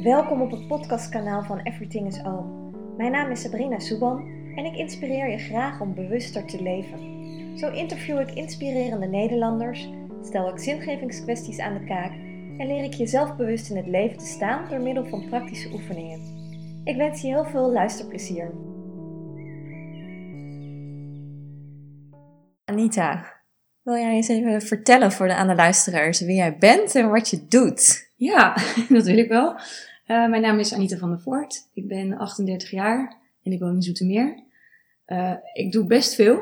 Welkom op het podcastkanaal van Everything is All. Mijn naam is Sabrina Soeban en ik inspireer je graag om bewuster te leven. Zo interview ik inspirerende Nederlanders, stel ik zingevingskwesties aan de kaak en leer ik je zelfbewust in het leven te staan door middel van praktische oefeningen. Ik wens je heel veel luisterplezier. Anita, wil jij eens even vertellen voor de, aan de luisteraars wie jij bent en wat je doet? Ja, dat wil ik wel. Uh, mijn naam is Anita van der Voort. Ik ben 38 jaar en ik woon in Zoetermeer. Uh, ik doe best veel.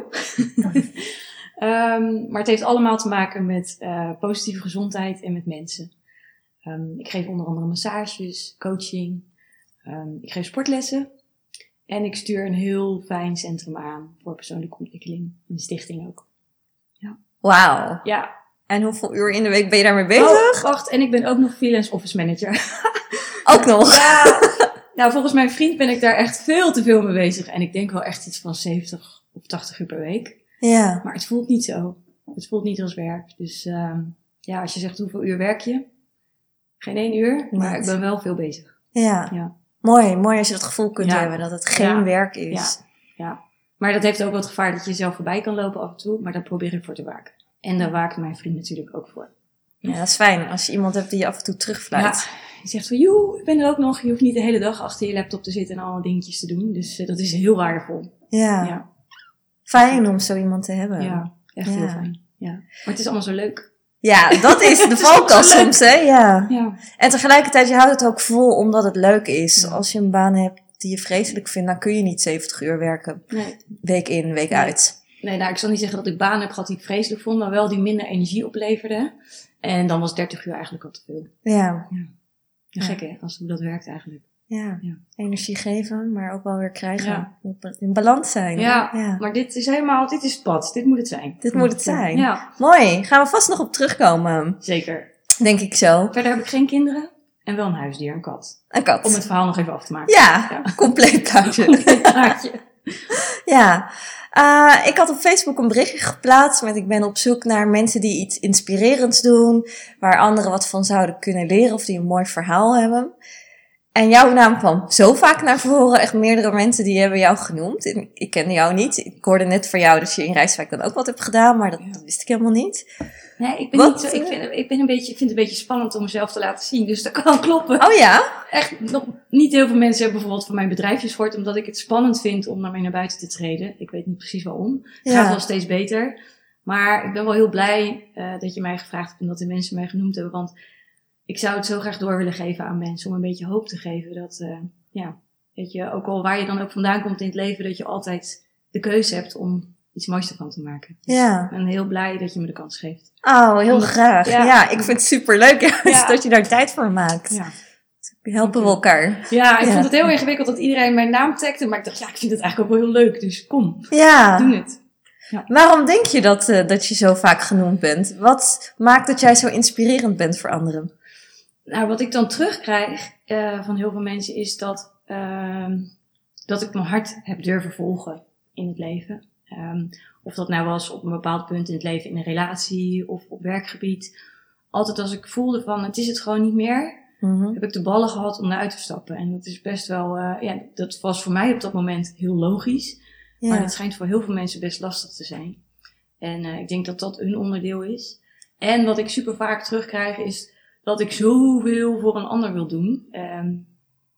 um, maar het heeft allemaal te maken met uh, positieve gezondheid en met mensen. Um, ik geef onder andere massages, coaching. Um, ik geef sportlessen. En ik stuur een heel fijn centrum aan voor persoonlijke ontwikkeling. Een stichting ook. Ja. Wauw. Ja, en hoeveel uur in de week ben je daarmee bezig? Oh, wacht, en ik ben ook nog freelance office manager. ook nog? Ja. Nou, volgens mijn vriend ben ik daar echt veel te veel mee bezig. En ik denk wel echt iets van 70 of 80 uur per week. Ja. Maar het voelt niet zo. Het voelt niet als werk. Dus uh, ja, als je zegt hoeveel uur werk je? Geen één uur, maar ik ben wel veel bezig. Ja. ja. Mooi, mooi als je dat gevoel kunt hebben dat het geen werk is. Ja. ja. Maar dat heeft ook wel het gevaar dat je zelf voorbij kan lopen af en toe. Maar daar probeer ik voor te waken. En daar waakt mijn vriend natuurlijk ook voor. Ja, dat is fijn als je iemand hebt die je af en toe terugfluit. Ja, je zegt van, joe, ik ben er ook nog. Je hoeft niet de hele dag achter je laptop te zitten en allemaal dingetjes te doen. Dus uh, dat is heel waardevol. Ja. ja. Fijn om zo iemand te hebben. Ja, echt heel fijn. Ja. Maar het is allemaal zo leuk. Ja, dat is de valkuil soms, hè? Ja. ja. En tegelijkertijd, je houdt het ook vol omdat het leuk is. Als je een baan hebt die je vreselijk vindt, dan kun je niet 70 uur werken. Nee. Week in, week uit. Nee, nou, ik zal niet zeggen dat ik banen heb gehad die ik vreselijk vond, maar wel die minder energie opleverden. En dan was 30 uur eigenlijk al te veel. Ja. ja. ja gek hè, als hoe dat werkt eigenlijk. Ja. ja. energie geven, maar ook wel weer krijgen. In balans zijn. Ja. ja, maar dit is helemaal, dit is het pad. Dit moet het zijn. Dit moet het zijn. Ja. Mooi. Gaan we vast nog op terugkomen. Zeker. Denk ik zo. Verder heb ik geen kinderen. En wel een huisdier, een kat. Een kat. Om het verhaal nog even af te maken. Ja, compleet plaatje. compleet plaatje. ja. Uh, ik had op Facebook een berichtje geplaatst met ik ben op zoek naar mensen die iets inspirerends doen, waar anderen wat van zouden kunnen leren of die een mooi verhaal hebben. En jouw naam kwam zo vaak naar voren, echt meerdere mensen die hebben jou genoemd. Ik kende jou niet. Ik hoorde net van jou dat je in Rijswijk dan ook wat hebt gedaan, maar dat, dat wist ik helemaal niet. Nee, ik ben, niet zo, ik, vind, ik ben een beetje, vind het een beetje spannend om mezelf te laten zien. Dus dat kan kloppen. Oh ja? Echt, nog niet heel veel mensen hebben bijvoorbeeld van mijn bedrijfjes gehoord. Omdat ik het spannend vind om naar mij naar buiten te treden. Ik weet niet precies waarom. Het gaat wel steeds beter. Maar ik ben wel heel blij uh, dat je mij gevraagd hebt en dat de mensen mij genoemd hebben. Want ik zou het zo graag door willen geven aan mensen. Om een beetje hoop te geven dat, uh, ja, weet je, ook al waar je dan ook vandaan komt in het leven. Dat je altijd de keuze hebt om iets moois ervan te maken. Dus ja. Ik ben heel blij dat je me de kans geeft. Oh, heel graag. Ja. ik vind het super leuk ja. dat je daar tijd voor maakt. Ja. Helpen we elkaar. Ja, ik vond het heel ingewikkeld dat iedereen mijn naam tagde. Maar ik dacht, ja, ik vind het eigenlijk ook wel heel leuk. Dus kom, ja. doe het. Ja. Waarom denk je dat, uh, dat je zo vaak genoemd bent? Wat maakt dat jij zo inspirerend bent voor anderen? Nou, wat ik dan terugkrijg uh, van heel veel mensen is dat, uh, dat ik mijn hart heb durven volgen in het leven. Um, of dat nou was op een bepaald punt in het leven in een relatie of op werkgebied. Altijd als ik voelde van het is het gewoon niet meer, mm -hmm. heb ik de ballen gehad om eruit te stappen. En dat is best wel, uh, ja, dat was voor mij op dat moment heel logisch. Ja. Maar dat schijnt voor heel veel mensen best lastig te zijn. En uh, ik denk dat dat een onderdeel is. En wat ik super vaak terugkrijg is dat ik zoveel voor een ander wil doen. Um,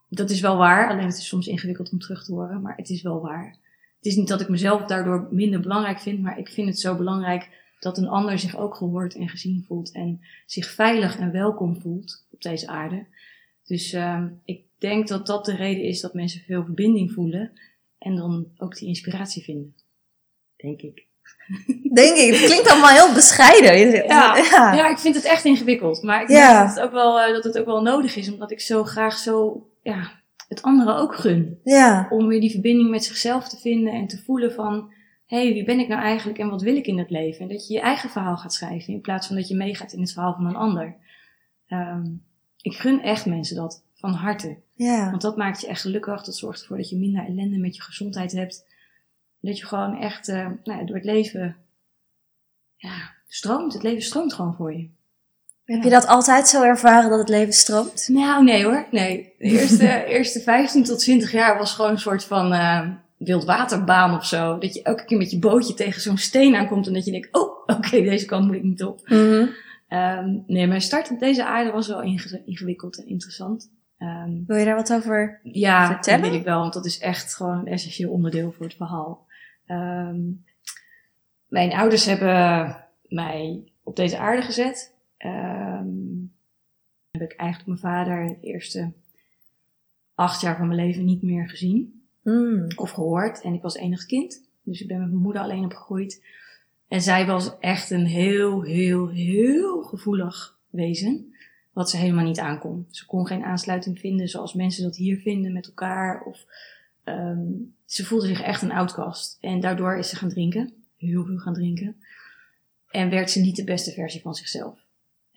dat is wel waar, alleen het is soms ingewikkeld om terug te horen, maar het is wel waar. Het is niet dat ik mezelf daardoor minder belangrijk vind, maar ik vind het zo belangrijk dat een ander zich ook gehoord en gezien voelt en zich veilig en welkom voelt op deze aarde. Dus uh, ik denk dat dat de reden is dat mensen veel verbinding voelen en dan ook die inspiratie vinden. Denk ik. Denk ik. Het klinkt allemaal heel bescheiden. Ja, ja. ja ik vind het echt ingewikkeld. Maar ik denk dat, het ook wel, uh, dat het ook wel nodig is, omdat ik zo graag zo ja, het andere ook gun. Ja. Om weer die verbinding met zichzelf te vinden en te voelen van, hé, hey, wie ben ik nou eigenlijk en wat wil ik in het leven? En dat je je eigen verhaal gaat schrijven in plaats van dat je meegaat in het verhaal van een ander. Um, ik gun echt mensen dat van harte. Ja. Want dat maakt je echt gelukkig. Dat zorgt ervoor dat je minder ellende met je gezondheid hebt. Dat je gewoon echt uh, nou ja, door het leven ja, stroomt. Het leven stroomt gewoon voor je. Heb je dat altijd zo ervaren dat het leven stroomt? Nou, nee hoor. Nee. De eerste, eerste 15 tot 20 jaar was gewoon een soort van uh, wildwaterbaan of zo. Dat je elke keer met je bootje tegen zo'n steen aankomt en dat je denkt, oh, oké, deze kant moet ik niet op. Mhm. Um, nee, mijn start op deze aarde was wel inge ingewikkeld en interessant. Um, Wil je daar wat over ja, vertellen? dat wil ik wel, want dat is echt gewoon een essentieel onderdeel voor het verhaal. Um, mijn ouders hebben mij op deze aarde gezet. Um, heb ik eigenlijk mijn vader de eerste acht jaar van mijn leven niet meer gezien Mm. of gehoord. En ik was enig kind, dus ik ben met mijn moeder alleen opgegroeid. En zij was echt een heel, heel, heel gevoelig wezen. Wat ze helemaal niet aankon. Ze kon geen aansluiting vinden zoals mensen dat hier vinden met elkaar. Of, um, ze voelde zich echt een outcast. En daardoor is ze gaan drinken. Heel veel gaan drinken. En werd ze niet de beste versie van zichzelf.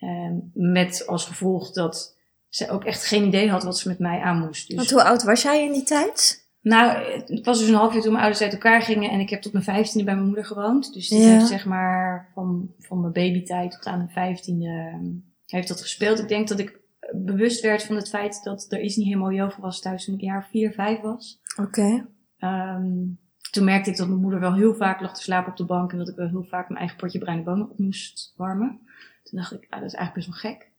Um, met als gevolg dat ze ook echt geen idee had wat ze met mij aan moest. Dus Want hoe oud was jij in die tijd? nou, het was dus een half jaar toen mijn ouders uit elkaar gingen en ik heb tot mijn vijftiende bij mijn moeder gewoond. Dus die Ja. heeft zeg maar van, van mijn babytijd tot aan mijn vijftiende ehm, heeft dat gespeeld. Ik denk dat ik bewust werd van het feit dat er iets niet helemaal jovel was thuis toen ik een jaar vier, vijf was. Oké. Ehm, toen merkte ik dat mijn moeder wel heel vaak lag te slapen op de bank en dat ik wel heel vaak mijn eigen potje bruine bonen op moest warmen. Toen dacht ik, ah, dat is eigenlijk best wel gek.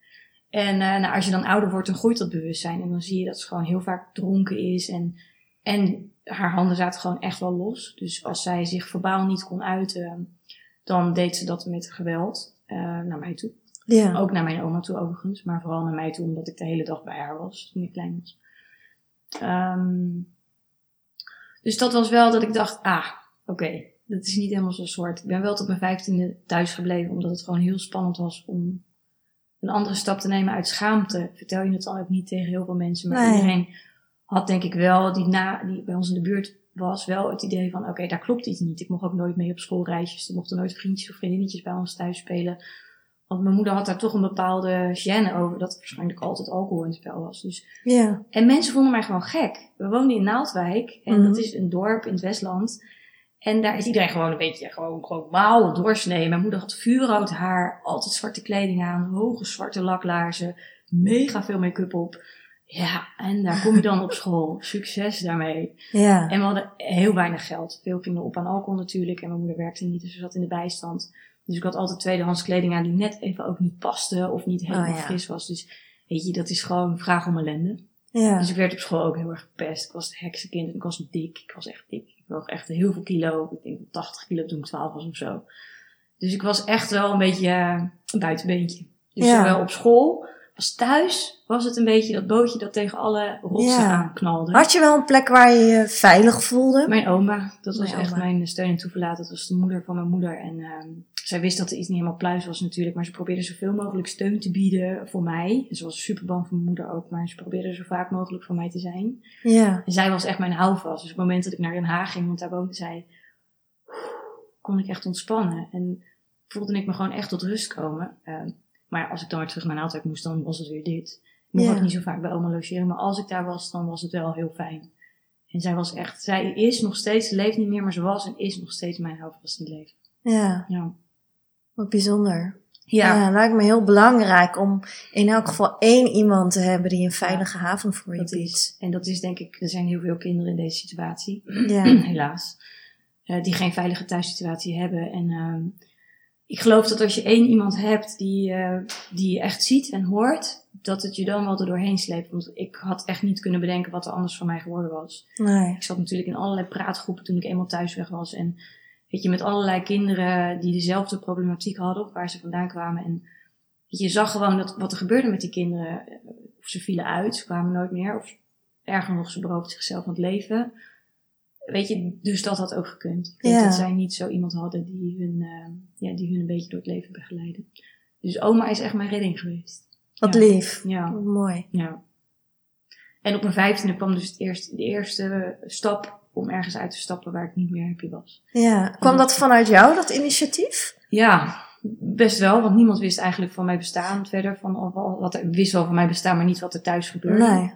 En uh, nou, als je dan ouder wordt, dan groeit dat bewustzijn. En dan zie je dat ze gewoon heel vaak dronken is. En, en haar handen zaten gewoon echt wel los. Dus als zij zich verbaal niet kon uiten, dan deed ze dat met geweld uh, naar mij toe. Ja. Ook naar mijn oma toe overigens. Maar vooral naar mij toe, omdat ik de hele dag bij haar was toen ik klein was. Um, dus dat was wel dat ik dacht, ah, oké, okay, dat is niet helemaal zo zwart. Ik ben wel tot mijn vijftiende thuis gebleven, omdat het gewoon heel spannend was om een andere stap te nemen uit schaamte. Vertel je het dan ook niet tegen heel veel mensen, maar Nee. iedereen had denk ik wel, die, na, die bij ons in de buurt was, wel het idee van, oké, okay, daar klopt iets niet. Ik mocht ook nooit mee op schoolreisjes, er mochten nooit vriendjes of vriendinnetjes bij ons thuis spelen. Want mijn moeder had daar toch een bepaalde gêne over, dat er waarschijnlijk altijd alcohol in het spel was. Dus Ja. en mensen vonden mij gewoon gek. We woonden in Naaldwijk. En Mhm. dat is een dorp in het Westland. En daar is iedereen gewoon een beetje gewoon, gewoon maal doorsnee. Mijn moeder had vuurrood haar, altijd zwarte kleding aan, hoge zwarte laklaarzen, mega veel make-up op. Ja, en daar kom je dan op school. Succes daarmee. Ja. En we hadden heel weinig geld. Veel gingen op aan alcohol natuurlijk. En mijn moeder werkte niet, dus ze zat in de bijstand. Dus ik had altijd tweedehands kleding aan die net even ook niet paste of niet helemaal Oh, ja. fris was. Dus weet je, dat is gewoon een vraag om ellende. Ja. Dus ik werd op school ook heel erg gepest. Ik was het heksenkind en ik was dik. Ik was echt dik. Ik woog echt heel veel kilo. Ik denk 80 kilo toen ik 12 was of zo. Dus ik was echt wel een beetje eh, een buitenbeentje. Dus Ja. zowel op school als thuis was het een beetje dat bootje dat tegen alle rotsen Ja. aanknalde. Had je wel een plek waar je je veilig voelde? Mijn oma, dat was Mijn echt oma. mijn steun en toeverlaat. Dat was de moeder van mijn moeder. En ehm zij wist dat er iets niet helemaal pluis was natuurlijk. Maar ze probeerde zoveel mogelijk steun te bieden voor mij. En ze was super bang voor mijn moeder ook. Maar ze probeerde zo vaak mogelijk voor mij te zijn. Ja. En zij was echt mijn houvast. Dus op het moment dat ik naar Den Haag ging, want daar woonde zij, kon ik echt ontspannen. En voelde ik me gewoon echt tot rust komen. Ehm, maar als ik dan weer terug naar Naaldwijk moest, dan was het weer dit. Ik mocht ook niet zo vaak bij oma logeren. Maar als ik daar was, dan was het wel heel fijn. En zij was echt, zij is nog steeds, ze leeft niet meer, maar ze was en is nog steeds mijn houvast in. Ja. Ja. Wat bijzonder. Ja. Ja, lijkt me heel belangrijk om in elk geval één iemand te hebben die een veilige haven voor je Dat biedt. is, en dat is denk ik, er zijn heel veel kinderen in deze situatie. Ja. helaas. eh, die geen veilige thuissituatie hebben. En ehm, ik geloof dat als je één iemand hebt die, eh, die je echt ziet en hoort, dat het je dan wel er doorheen sleept. Want ik had echt niet kunnen bedenken wat er anders van mij geworden was. Nee. Ik zat natuurlijk in allerlei praatgroepen toen ik eenmaal thuis weg was. En weet je, met allerlei kinderen die dezelfde problematiek hadden, waar ze vandaan kwamen. En weet je, je zag gewoon dat, wat er gebeurde met die kinderen. Of ze vielen uit, ze kwamen nooit meer. Of erger nog, ze beroofden zichzelf van het leven. Weet je, dus dat had ook gekund. Ik denk Ja. dat zij niet zo iemand hadden die hun, eh, ja, die hun een beetje door het leven begeleiden. Dus oma is echt mijn redding geweest. Wat Ja. lief. Ja. Wat mooi. Ja. En op mijn vijftiende kwam dus het eerste, de eerste stap om ergens uit te stappen waar ik niet meer happy was. Ja. Kwam dat vanuit jou, dat initiatief? Ja, best wel, want niemand wist eigenlijk van mijn bestaan verder. Van wat er, wist wel van mijn bestaan, maar niet wat er thuis gebeurde. Nee.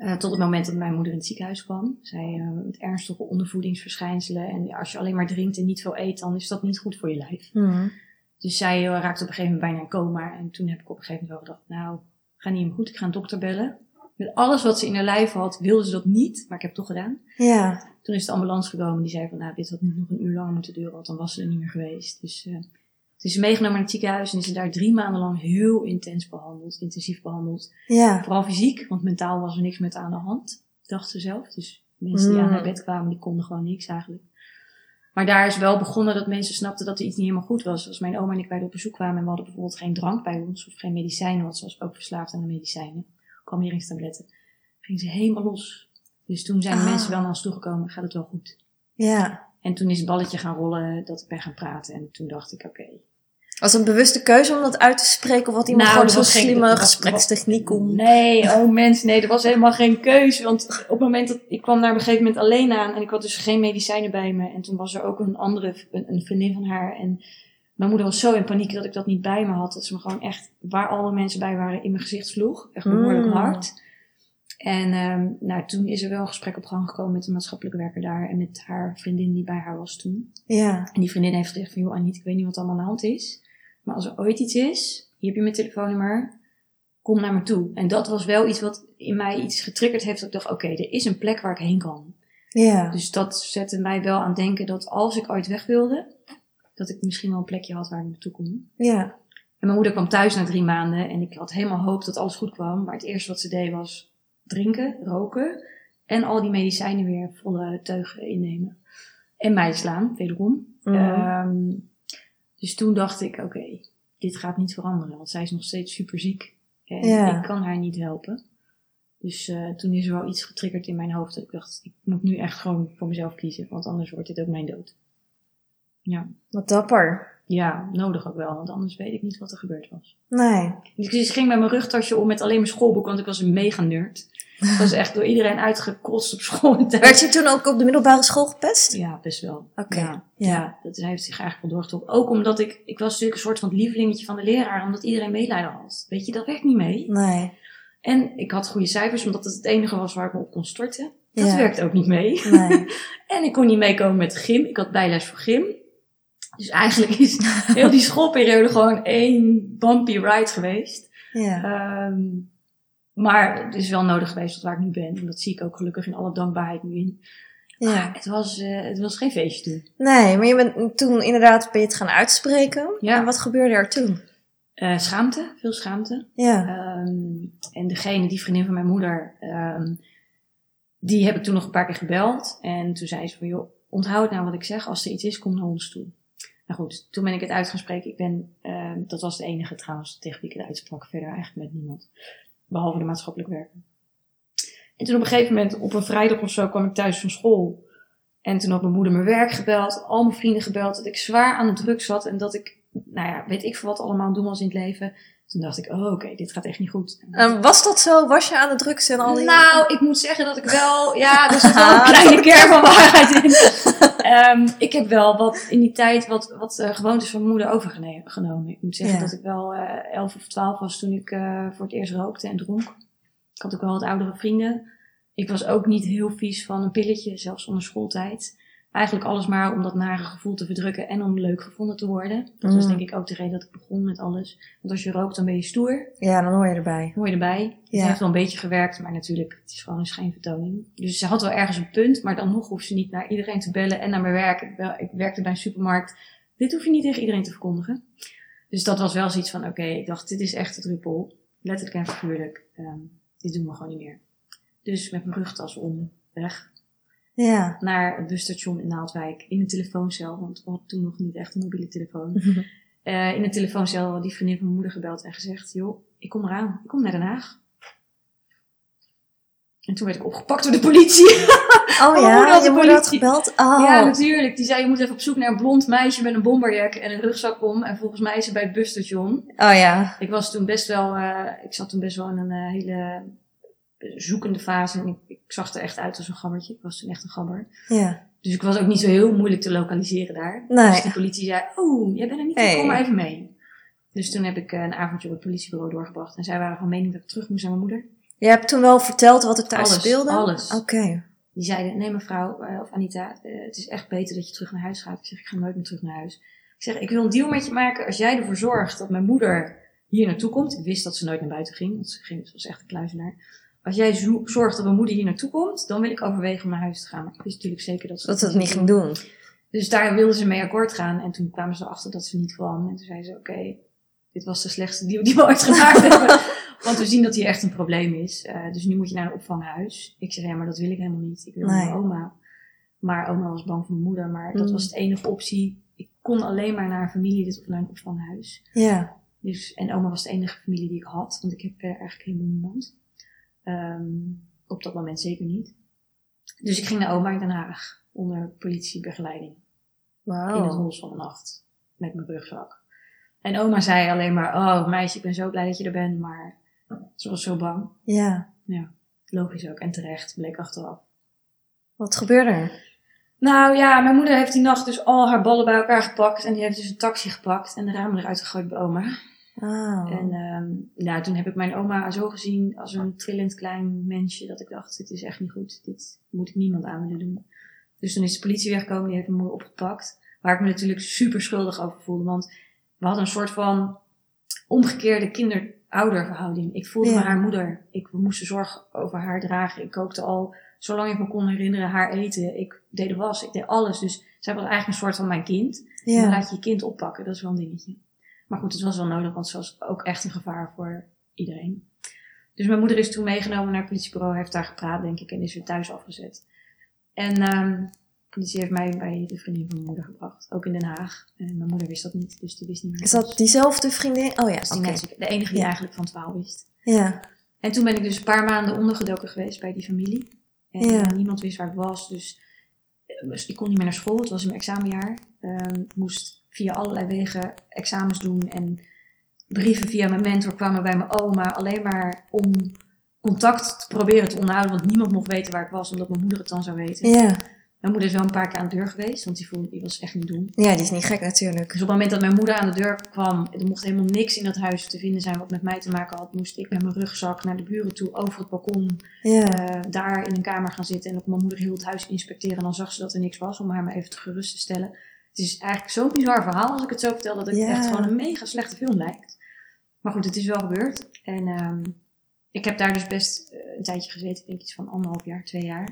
Eh, tot het moment dat mijn moeder in het ziekenhuis kwam. Zij eh, met ernstige ondervoedingsverschijnselen. En als je alleen maar drinkt en niet veel eet, dan is dat niet goed voor je lijf. Hm. Dus zij eh, raakte op een gegeven moment bijna in coma. En toen heb ik op een gegeven moment wel gedacht, nou, ga niet meer goed. Ik ga een dokter bellen. Met alles wat ze in haar lijf had, wilde ze dat niet. Maar ik heb het toch gedaan. Ja. Toen is de ambulance gekomen. Die zei van, nou, dit had niet nog een uur langer moeten duren. Want dan was ze er niet meer geweest. Dus eh toen is ze meegenomen naar het ziekenhuis. En is ze daar drie maanden lang heel intens behandeld. Intensief behandeld. Ja. Vooral fysiek. Want mentaal was er niks met aan de hand. Dacht ze zelf. Dus mensen die aan Mm. haar bed kwamen, die konden gewoon niks eigenlijk. Maar daar is wel begonnen dat mensen snapten dat er iets niet helemaal goed was. Als mijn oma en ik bij haar op bezoek kwamen en we hadden bijvoorbeeld geen drank bij ons of geen medicijnen, want ze was ook verslaafd aan de medicijnen, kalmeringstabletten, ging ze helemaal los. Dus toen zijn de Ah. mensen wel naar ons toegekomen, gaat het wel goed. Ja. En toen is het balletje gaan rollen dat ik ben gaan praten en toen dacht ik, oké. Was het een bewuste keuze om dat uit te spreken? Of had iemand Nou, gewoon zo'n slimme was- gesprekstechniek om... Nee, oh mens, nee, er was helemaal geen keus. Want op het moment dat ik kwam daar op een gegeven moment alleen aan en ik had dus geen medicijnen bij me. En toen was er ook een andere, een, een vriendin van haar. En mijn moeder was zo in paniek dat ik dat niet bij me had. Dat ze me gewoon echt, waar alle mensen bij waren, in mijn gezicht sloeg. Echt behoorlijk Mm. hard. En ehm, nou, toen is er wel een gesprek op gang gekomen met de maatschappelijke werker daar. En met haar vriendin die bij haar was toen. Ja. En die vriendin heeft gezegd van, joh Aniet, ik weet niet wat allemaal aan de hand is. Maar als er ooit iets is, hier heb je mijn telefoonnummer, kom naar me toe. En dat was wel iets wat in mij iets getriggerd heeft. Dat ik dacht, oké, er is een plek waar ik heen kan. Ja. Dus dat zette mij wel aan denken dat als ik ooit weg wilde, dat ik misschien wel een plekje had waar ik naartoe kon. Ja. En mijn moeder kwam thuis na drie maanden en ik had helemaal hoop dat alles goed kwam. Maar het eerste wat ze deed was drinken, roken en al die medicijnen weer volle teugen innemen. En mij slaan, wederom. Ehm, dus toen dacht ik, oké, dit gaat niet veranderen, want zij is nog steeds super ziek. En Ja. ik kan haar niet helpen. Dus eh, toen is er wel iets getriggerd in mijn hoofd dat ik dacht, ik moet nu echt gewoon voor mezelf kiezen, want anders wordt dit ook mijn dood. Ja, Wat dapper. ja nodig ook wel, want anders weet ik niet wat er gebeurd was. Nee. Dus ik ging met mijn rugtasje om met alleen mijn schoolboek, want ik was een mega nerd. Ik was echt door iedereen uitgekotst op school. Werd je toen ook op de middelbare school gepest? Ja, best wel. Oké. Ja, Ja. ja, dat heeft zich eigenlijk wel doorgetrokken. Ook omdat ik, ik was natuurlijk een soort van het lievelingetje van de leraar, omdat iedereen medelijden had. Weet je, dat werkt niet mee. Nee. En ik had goede cijfers, omdat het het enige was waar ik me op kon storten. Dat Ja. werkte ook niet mee. Nee. En ik kon niet meekomen met gym. Ik had bijles voor gym. Dus eigenlijk is heel die schoolperiode gewoon één bumpy ride geweest. Ja. Ehm, maar het is wel nodig geweest tot waar ik nu ben. En dat zie ik ook gelukkig in alle dankbaarheid nu in. Ja. Het was, eh, het was geen feestje toen. Nee, maar je bent toen inderdaad ben je het gaan uitspreken. Ja. En wat gebeurde er toen? Eh, schaamte, veel schaamte. Ja. Ehm, en degene, die vriendin van mijn moeder, ehm, die heb ik toen nog een paar keer gebeld. En toen zei ze van, joh, onthoud nou wat ik zeg. Als er iets is, kom naar ons toe. Nou goed, toen ben ik het uit gaan spreken. Ik ben, ehm, dat was de enige trouwens tegen wie ik het uitsprak. Verder eigenlijk met niemand. Behalve de maatschappelijk werker. En toen op een gegeven moment, op een vrijdag of zo, kwam ik thuis van school. En toen had mijn moeder mijn werk gebeld, al mijn vrienden gebeld, dat ik zwaar aan de druk zat en dat ik, nou ja, weet ik veel wat allemaal doen was in het leven. Toen dacht ik, oh oké, dit gaat echt niet goed. Was dat zo? Was je aan de drugs en al die... Nou, ik moet zeggen dat ik wel, ja, er zit wel een kleine kern van waarheid in. Ehm, ik heb wel wat in die tijd wat, wat eh, gewoontes van mijn moeder overgenomen. Ik moet zeggen Ja. dat ik wel eh 11 of 12 was toen ik eh, voor het eerst rookte en dronk. Ik had ook wel wat oudere vrienden. Ik was ook niet heel vies van een pilletje, zelfs onder schooltijd. Eigenlijk alles maar om dat nare gevoel te verdrukken en om leuk gevonden te worden. Dat was Mm. denk ik ook de reden dat ik begon met alles. Want als je rookt, dan ben je stoer. Ja, dan hoor je erbij. Hoor je erbij. Ja. Het heeft wel een beetje gewerkt, maar natuurlijk, het is gewoon een schijnvertoning. Dus ze had wel ergens een punt, maar dan nog hoeft ze niet naar iedereen te bellen en naar mijn werk. Ik, werkte bij een supermarkt. Dit hoef je niet tegen iedereen te verkondigen. Dus dat was wel zoiets van, oké, ik dacht, dit is echt het druppel. Letterlijk en figuurlijk. Ehm, dit doen we gewoon niet meer. Dus met mijn rugtas om, weg. Ja. Naar het busstation in Naaldwijk. In een telefooncel, want we hadden toen nog niet echt een mobiele telefoon. Eh, in een telefooncel had die vriendin van mijn moeder gebeld en gezegd: Joh, ik kom eraan. Ik kom naar Den Haag. En toen werd ik opgepakt door de politie. Oh moeder ja, had je de moeder had gebeld? Oh. Ja, natuurlijk. Die zei: Je moet even op zoek naar een blond meisje met een bomberjack en een rugzak om. En volgens mij is ze bij het busstation. Oh ja. Ik was toen best wel, eh, ik zat toen best wel in een eh, hele zoekende fase. En ik, ik zag er echt uit als een gabbertje. Ik was toen echt een gabber. Ja. Dus ik was ook niet zo heel moeilijk te lokaliseren daar. Nee. Dus de politie zei, oh, jij bent er niet, Hey. kom maar even mee. Dus toen heb ik eh, een avondje op het politiebureau doorgebracht. En zij waren van mening dat ik terug moest naar mijn moeder. Je hebt toen wel verteld wat er thuis Alles, speelde? alles. Oké. Die zeiden, nee mevrouw, eh, of Anita, eh, het is echt beter dat je terug naar huis gaat. Ik zeg, ik ga nooit meer terug naar huis. Ik zeg, ik wil een deal met je maken als jij ervoor zorgt dat mijn moeder hier naartoe komt. Ik wist dat ze nooit naar buiten ging, want ze, ging, ze was echt een kluizenaar. Als jij zo- zorgt dat mijn moeder hier naartoe komt, dan wil ik overwegen om naar huis te gaan. Maar ik wist natuurlijk zeker dat ze Dat het niet ging doen. Dus daar wilden ze mee akkoord gaan. En toen kwamen ze erachter dat ze niet kwam. En toen zeiden ze, oké, dit was de slechtste deal die we ooit gemaakt hebben. Want we zien dat hier echt een probleem is. Eh, dus nu moet je naar een opvanghuis. Ik zeg, ja, maar dat wil ik helemaal niet. Ik wil Nee. naar mijn oma. Maar oma was bang voor mijn moeder. Maar dat Mm. was de enige optie. Ik kon alleen maar naar een familie of naar een opvanghuis. Ja. Dus, en oma was de enige familie die ik had. Want ik heb eigenlijk helemaal niemand. Ehm, op dat moment zeker niet. Dus ik ging naar oma in Den Haag. Onder politiebegeleiding in het hols van de nacht. Met mijn rugzak. En oma zei alleen maar, oh meisje, ik ben zo blij dat je er bent. Maar ze was zo bang. Ja. Logisch ook. En terecht, bleek achteraf. Wat gebeurde er? Nou ja, mijn moeder heeft die nacht dus al haar ballen bij elkaar gepakt. En die heeft dus een taxi gepakt en de ramen eruit gegooid bij oma. Oh. En ehm nou, toen heb ik mijn oma zo gezien als een trillend klein mensje. Dat ik dacht, dit is echt niet goed. Dit moet ik niemand aan willen doen. Dus toen is de politie weggekomen, die heeft mijn moeder opgepakt. Waar ik me natuurlijk super schuldig over voelde. Want we hadden een soort van omgekeerde kinder-ouder-verhouding. Ik voelde Ja. me haar moeder. Ik, we moesten zorg over haar dragen. Ik kookte al, zolang ik me kon herinneren, haar eten. Ik deed de was, ik deed alles. Dus zij was eigenlijk een soort van mijn kind. En dan laat je je kind oppakken, dat is wel een dingetje. Maar goed, het was wel nodig, want ze was ook echt een gevaar voor iedereen. Dus mijn moeder is toen meegenomen naar het politiebureau, heeft daar gepraat, denk ik, en is weer thuis afgezet. En de politie heeft mij bij de vriendin van mijn moeder gebracht, ook in Den Haag. En mijn moeder wist dat niet, dus die wist niet meer. Is dat diezelfde vriendin? Oh ja, Dus die mensen- de enige die Ja. eigenlijk van het verhaal wist. Ja. En toen ben ik dus een paar maanden ondergedoken geweest bij die familie. En Ja. niemand wist waar ik was. Dus eh, ik kon niet meer naar school. Het was in mijn examenjaar. Ehm, moest via allerlei wegen examens doen. En brieven via mijn mentor kwamen bij mijn oma. Alleen maar om contact te proberen te onderhouden. Want niemand mocht weten waar ik was. Omdat mijn moeder het dan zou weten. Ja. Mijn moeder is wel een paar keer aan de deur geweest. Want die, voelde, die was echt niet doen. Ja, die is niet gek natuurlijk. Dus op het moment dat mijn moeder aan de deur kwam, er mocht helemaal niks in dat huis te vinden zijn wat met mij te maken had, moest ik met mijn rugzak naar de buren toe over het balkon, Ja. eh, daar in een kamer gaan zitten en ook mijn moeder heel het huis inspecteren. En dan zag ze dat er niks was, om haar maar even te gerust te stellen. Het is eigenlijk zo'n bizar verhaal als ik het zo vertel, dat het echt gewoon een mega slechte film lijkt. Maar goed, het is wel gebeurd. En ehm, ik heb daar dus best eh, een tijdje gezeten, ik denk iets van anderhalf jaar, twee jaar.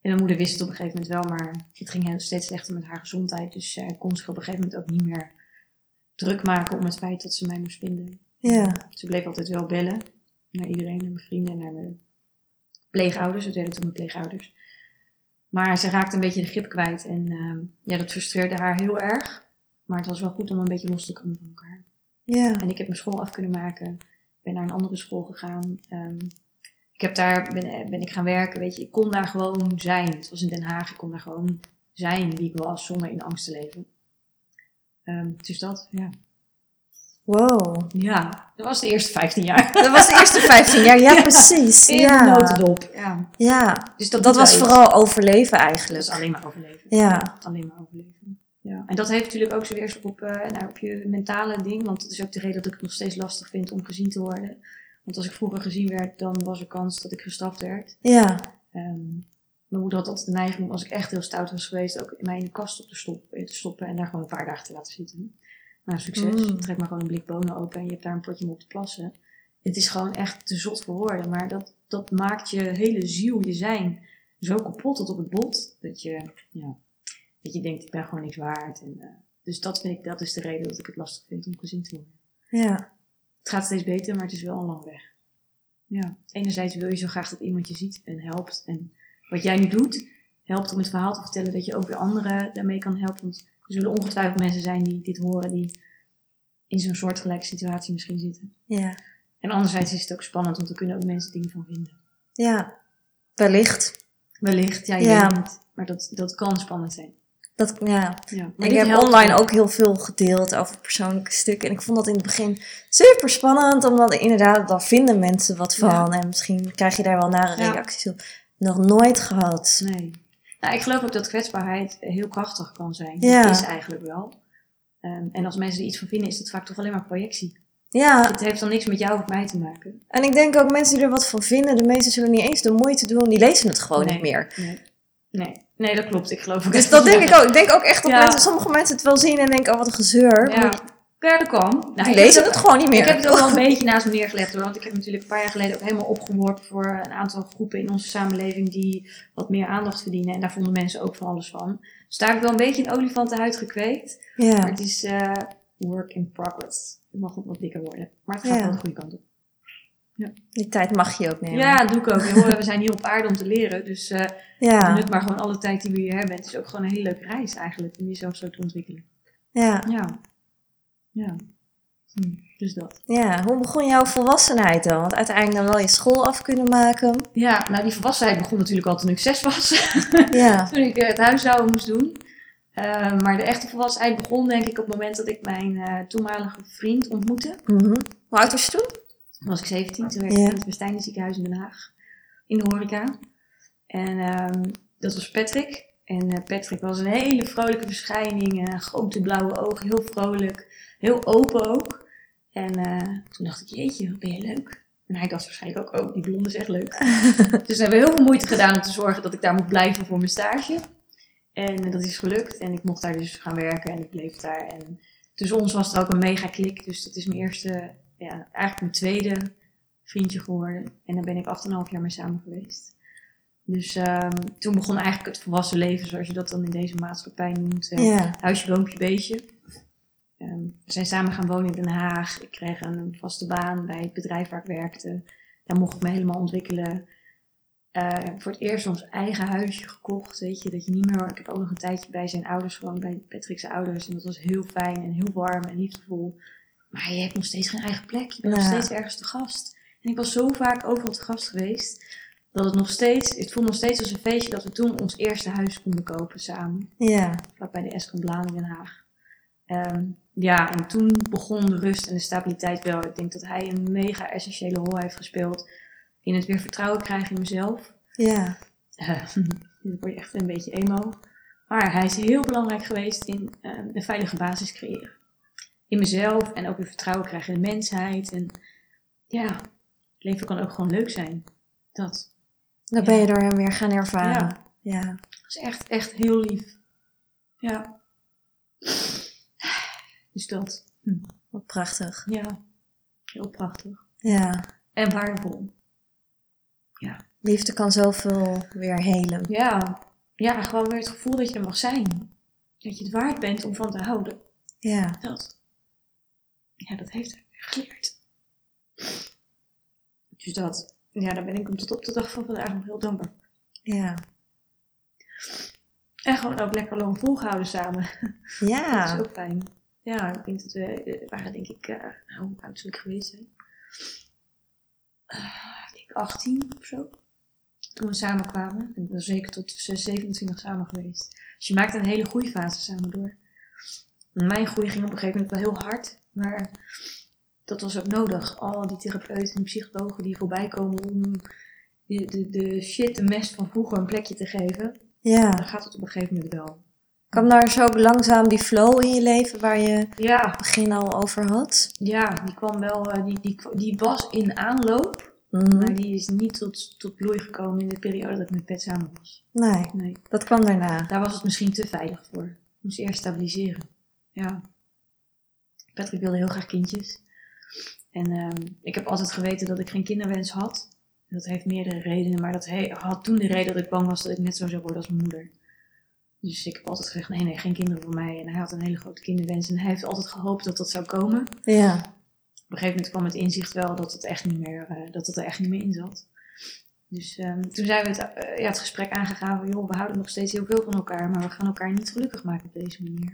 En mijn moeder wist het op een gegeven moment wel, maar het ging heel steeds slechter met haar gezondheid. Dus zij kon zich op een gegeven moment ook niet meer druk maken om het feit dat ze mij moest vinden. Ja. Ze bleef altijd wel bellen naar iedereen, naar mijn vrienden, naar mijn pleegouders. Het werden toen mijn pleegouders. Maar ze raakte een beetje de grip kwijt en ehm, ja, dat frustreerde haar heel erg. Maar het was wel goed om een beetje los te komen van elkaar. Ja. En ik heb mijn school af kunnen maken. Ik ben naar een andere school gegaan. Ehm, ik heb daar, ben, ben ik gaan werken. Weet je, ik kon daar gewoon zijn. Het was in Den Haag. Ik kon daar gewoon zijn wie ik was, zonder in angst te leven. Ehm dus dat, ja. Wow. Ja, dat was de eerste 15 jaar. Dat was de eerste 15 jaar. Ja, Ja. precies. In de notendop. Ja. Ja. Dus Dat doet was iets. vooral overleven Dat eigenlijk. is alleen maar overleven. Ja. alleen maar overleven. Ja. En dat heeft natuurlijk ook zo weerslag op, eh, nou, op je mentale ding. Want dat is ook de reden dat ik het nog steeds lastig vind om gezien te worden. Want als ik vroeger gezien werd, dan was er kans dat ik gestraft werd. Ja. Ehm, mijn moeder had altijd de neiging, als ik echt heel stout was geweest, ook mij in de kast op te stoppen, te stoppen en daar gewoon een paar dagen te laten zitten. Nou, succes. Mm. Trek maar gewoon een blik bonen open en je hebt daar een potje om op te plassen. Het is gewoon echt te zot voor woorden, maar dat, dat maakt je hele ziel, je zijn, zo kapot tot op het bot, dat je, ja, dat je denkt, ik ben gewoon niks waard. En, eh, dus dat, vind ik, dat is de reden dat ik het lastig vind om gezien te worden. Ja. Het gaat steeds beter, maar het is wel een lang weg. Ja, enerzijds wil je zo graag dat iemand je ziet en helpt. En wat jij nu doet, helpt om het verhaal te vertellen dat je ook weer anderen daarmee kan helpen. Want er zullen ongetwijfeld mensen zijn die dit horen, die in zo'n soortgelijke situatie misschien zitten. Ja. En anderzijds is het ook spannend, want er kunnen ook mensen dingen van vinden. Ja. Wellicht. Wellicht, ja, je Ja. weet het niet. Maar dat, dat kan spannend zijn. Dat, ja. Ja. Ik heb online ook heel veel gedeeld over persoonlijke stukken. En ik vond dat in het begin super spannend. Omdat inderdaad, dan vinden mensen wat van. Ja. En misschien krijg je daar wel nare reacties op. Nog nooit gehad. Nee. Nou, ik geloof ook dat kwetsbaarheid heel krachtig kan zijn. Ja. Dat is eigenlijk wel. Ehm, en als mensen er iets van vinden, is dat vaak toch alleen maar projectie. Ja, Het heeft dan niks met jou of mij te maken. en ik denk ook mensen die er wat van vinden. De meesten zullen niet eens de moeite doen. Die lezen het gewoon Nee. niet meer. Nee. Nee. Nee, dat klopt. Ik geloof ook Dus dat denk ik ook. Ik denk ook echt dat Ja. mensen, sommige mensen het wel zien en denken, oh wat een gezeur. Ja, Maar ja dat kan. Nou, die ik lezen heb het gewoon niet meer. Ik heb het ook wel een beetje naast me neergelegd hoor. Want ik heb natuurlijk een paar jaar geleden ook helemaal opgeworpen voor een aantal groepen in onze samenleving die wat meer aandacht verdienen. En daar vonden mensen ook van alles van. Dus daar heb ik wel een beetje een olifantenhuid gekweekt. Maar Ja, het is eh, work in progress. Het mag nog wat dikker worden. Maar het gaat Ja. wel de goede kant op. die tijd mag je ook nemen. Ja, dat doe ik ook. We zijn hier op aarde om te leren. Dus eh ja, benut maar gewoon alle tijd die we hier hebben. Het is ook gewoon een hele leuke reis eigenlijk. Om jezelf zo te ontwikkelen. ja, Ja. Ja. Hm, dus dat. ja. Hoe begon jouw volwassenheid dan? Want uiteindelijk dan wel je school af kunnen maken. Ja, nou die volwassenheid begon natuurlijk al toen ik zes was. Ja, toen ik eh, het huishouden moest doen. Eh, maar de echte volwassenheid begon denk ik op het moment dat ik mijn eh, toenmalige vriend ontmoette. mhm. Hoe oud was je toen? Toen was ik 17, toen werkte Ja. ik in het Westijnen ziekenhuis in Den Haag. In de horeca. En ehm, dat was Patrick. En Patrick was een hele vrolijke verschijning. grote blauwe ogen, heel vrolijk. Heel open ook. En eh, toen dacht ik, jeetje, wat ben je leuk. En hij dacht waarschijnlijk ook, oh, die blonde is echt leuk. dus we hebben heel veel moeite gedaan om te zorgen dat ik daar mocht blijven voor mijn stage. En dat is gelukt. En ik mocht daar dus gaan werken en ik bleef daar. En tussen ons was er ook een mega klik. Dus dat is mijn eerste, ja, eigenlijk mijn tweede vriendje geworden. En daar ben ik 8,5 jaar mee samen geweest. Dus ehm, toen begon eigenlijk het volwassen leven, zoals je dat dan in deze maatschappij noemt. eh, Huisje, boompje, beestje. Ehm, we zijn samen gaan wonen in Den Haag. Ik kreeg een vaste baan bij het bedrijf waar ik werkte. Daar mocht ik me helemaal ontwikkelen. Eh, voor het eerst ons eigen huisje gekocht. Weet je, dat je niet meer. Ik heb ook nog een tijdje bij zijn ouders gewoond, bij Patrick's ouders. En dat was heel fijn en heel warm en liefdevol. Maar je hebt nog steeds geen eigen plek. Je bent nog steeds ergens te gast. En ik was zo vaak overal te gast geweest. Dat het nog steeds, het voelt nog steeds als een feestje dat we toen ons eerste huis konden kopen samen ja, vlakbij de Escomblaan in Den Haag. Ehm, ja, en toen begon de rust en de stabiliteit wel. Ik denk dat hij een mega essentiële rol heeft gespeeld in het weer vertrouwen krijgen in mezelf. ja, nu word je echt een beetje emo. Maar hij is heel belangrijk geweest in eh, een veilige basis creëren. In mezelf en ook weer vertrouwen krijgen in de mensheid. En ja, het leven kan ook gewoon leuk zijn. Dat, dan ben je door hem weer gaan ervaren. Ja. Ja, dat is echt, echt heel lief. Ja. Dus dat. Hm. wat prachtig. Ja, heel prachtig. Ja, En waardevol. liefde kan zoveel weer helen. Ja, ja, gewoon weer het gevoel dat je er mag zijn. Dat je het waard bent om van te houden. Ja, Dat. Ja, dat heeft hij geleerd. Dus dat. Ja, daar ben ik hem tot op de dag van vandaag nog heel dankbaar. ja, En gewoon ook lekker lang volgehouden samen. Dat ja. is ook fijn. Ja, ik denk dat we eh, waren denk ik, eh nou, hoe oud zal ik geweest zijn? Eh, ik denk 18 of zo. Toen we samen kwamen. En we zijn zeker tot 27 samen geweest. Dus je maakt een hele groeifase samen door. Mijn groei ging op een gegeven moment wel heel hard. Maar dat was ook nodig. Al die therapeuten en psychologen die voorbij komen om de, de, de shit, de mest van vroeger een plekje te geven. Ja, Dan gaat het op een gegeven moment wel. Kwam daar zo langzaam die flow in je leven waar je het Ja, begin al over had? Ja, die kwam wel, eh, die, die, die was in aanloop, Mhm. maar die is niet tot, tot bloei gekomen in de periode dat ik met Pet samen was. Nee, Nee, dat kwam daarna. daar was het misschien te veilig voor. Ik moest eerst stabiliseren. Ja. Patrick wilde heel graag kindjes. En ehm, ik heb altijd geweten dat ik geen kinderwens had. Dat heeft meerdere redenen, maar dat he- had toen de reden dat ik bang was dat ik net zo zou worden als mijn moeder. Dus ik heb altijd gezegd, nee, nee, geen kinderen voor mij. En hij had een hele grote kinderwens en hij heeft altijd gehoopt dat dat zou komen. Ja, op een gegeven moment kwam het inzicht wel dat het echt niet meer, eh, dat het er echt niet meer in zat. Dus ehm, toen zijn we het, eh, ja, het gesprek aangegaan van, joh, we houden nog steeds heel veel van elkaar, maar we gaan elkaar niet gelukkig maken op deze manier.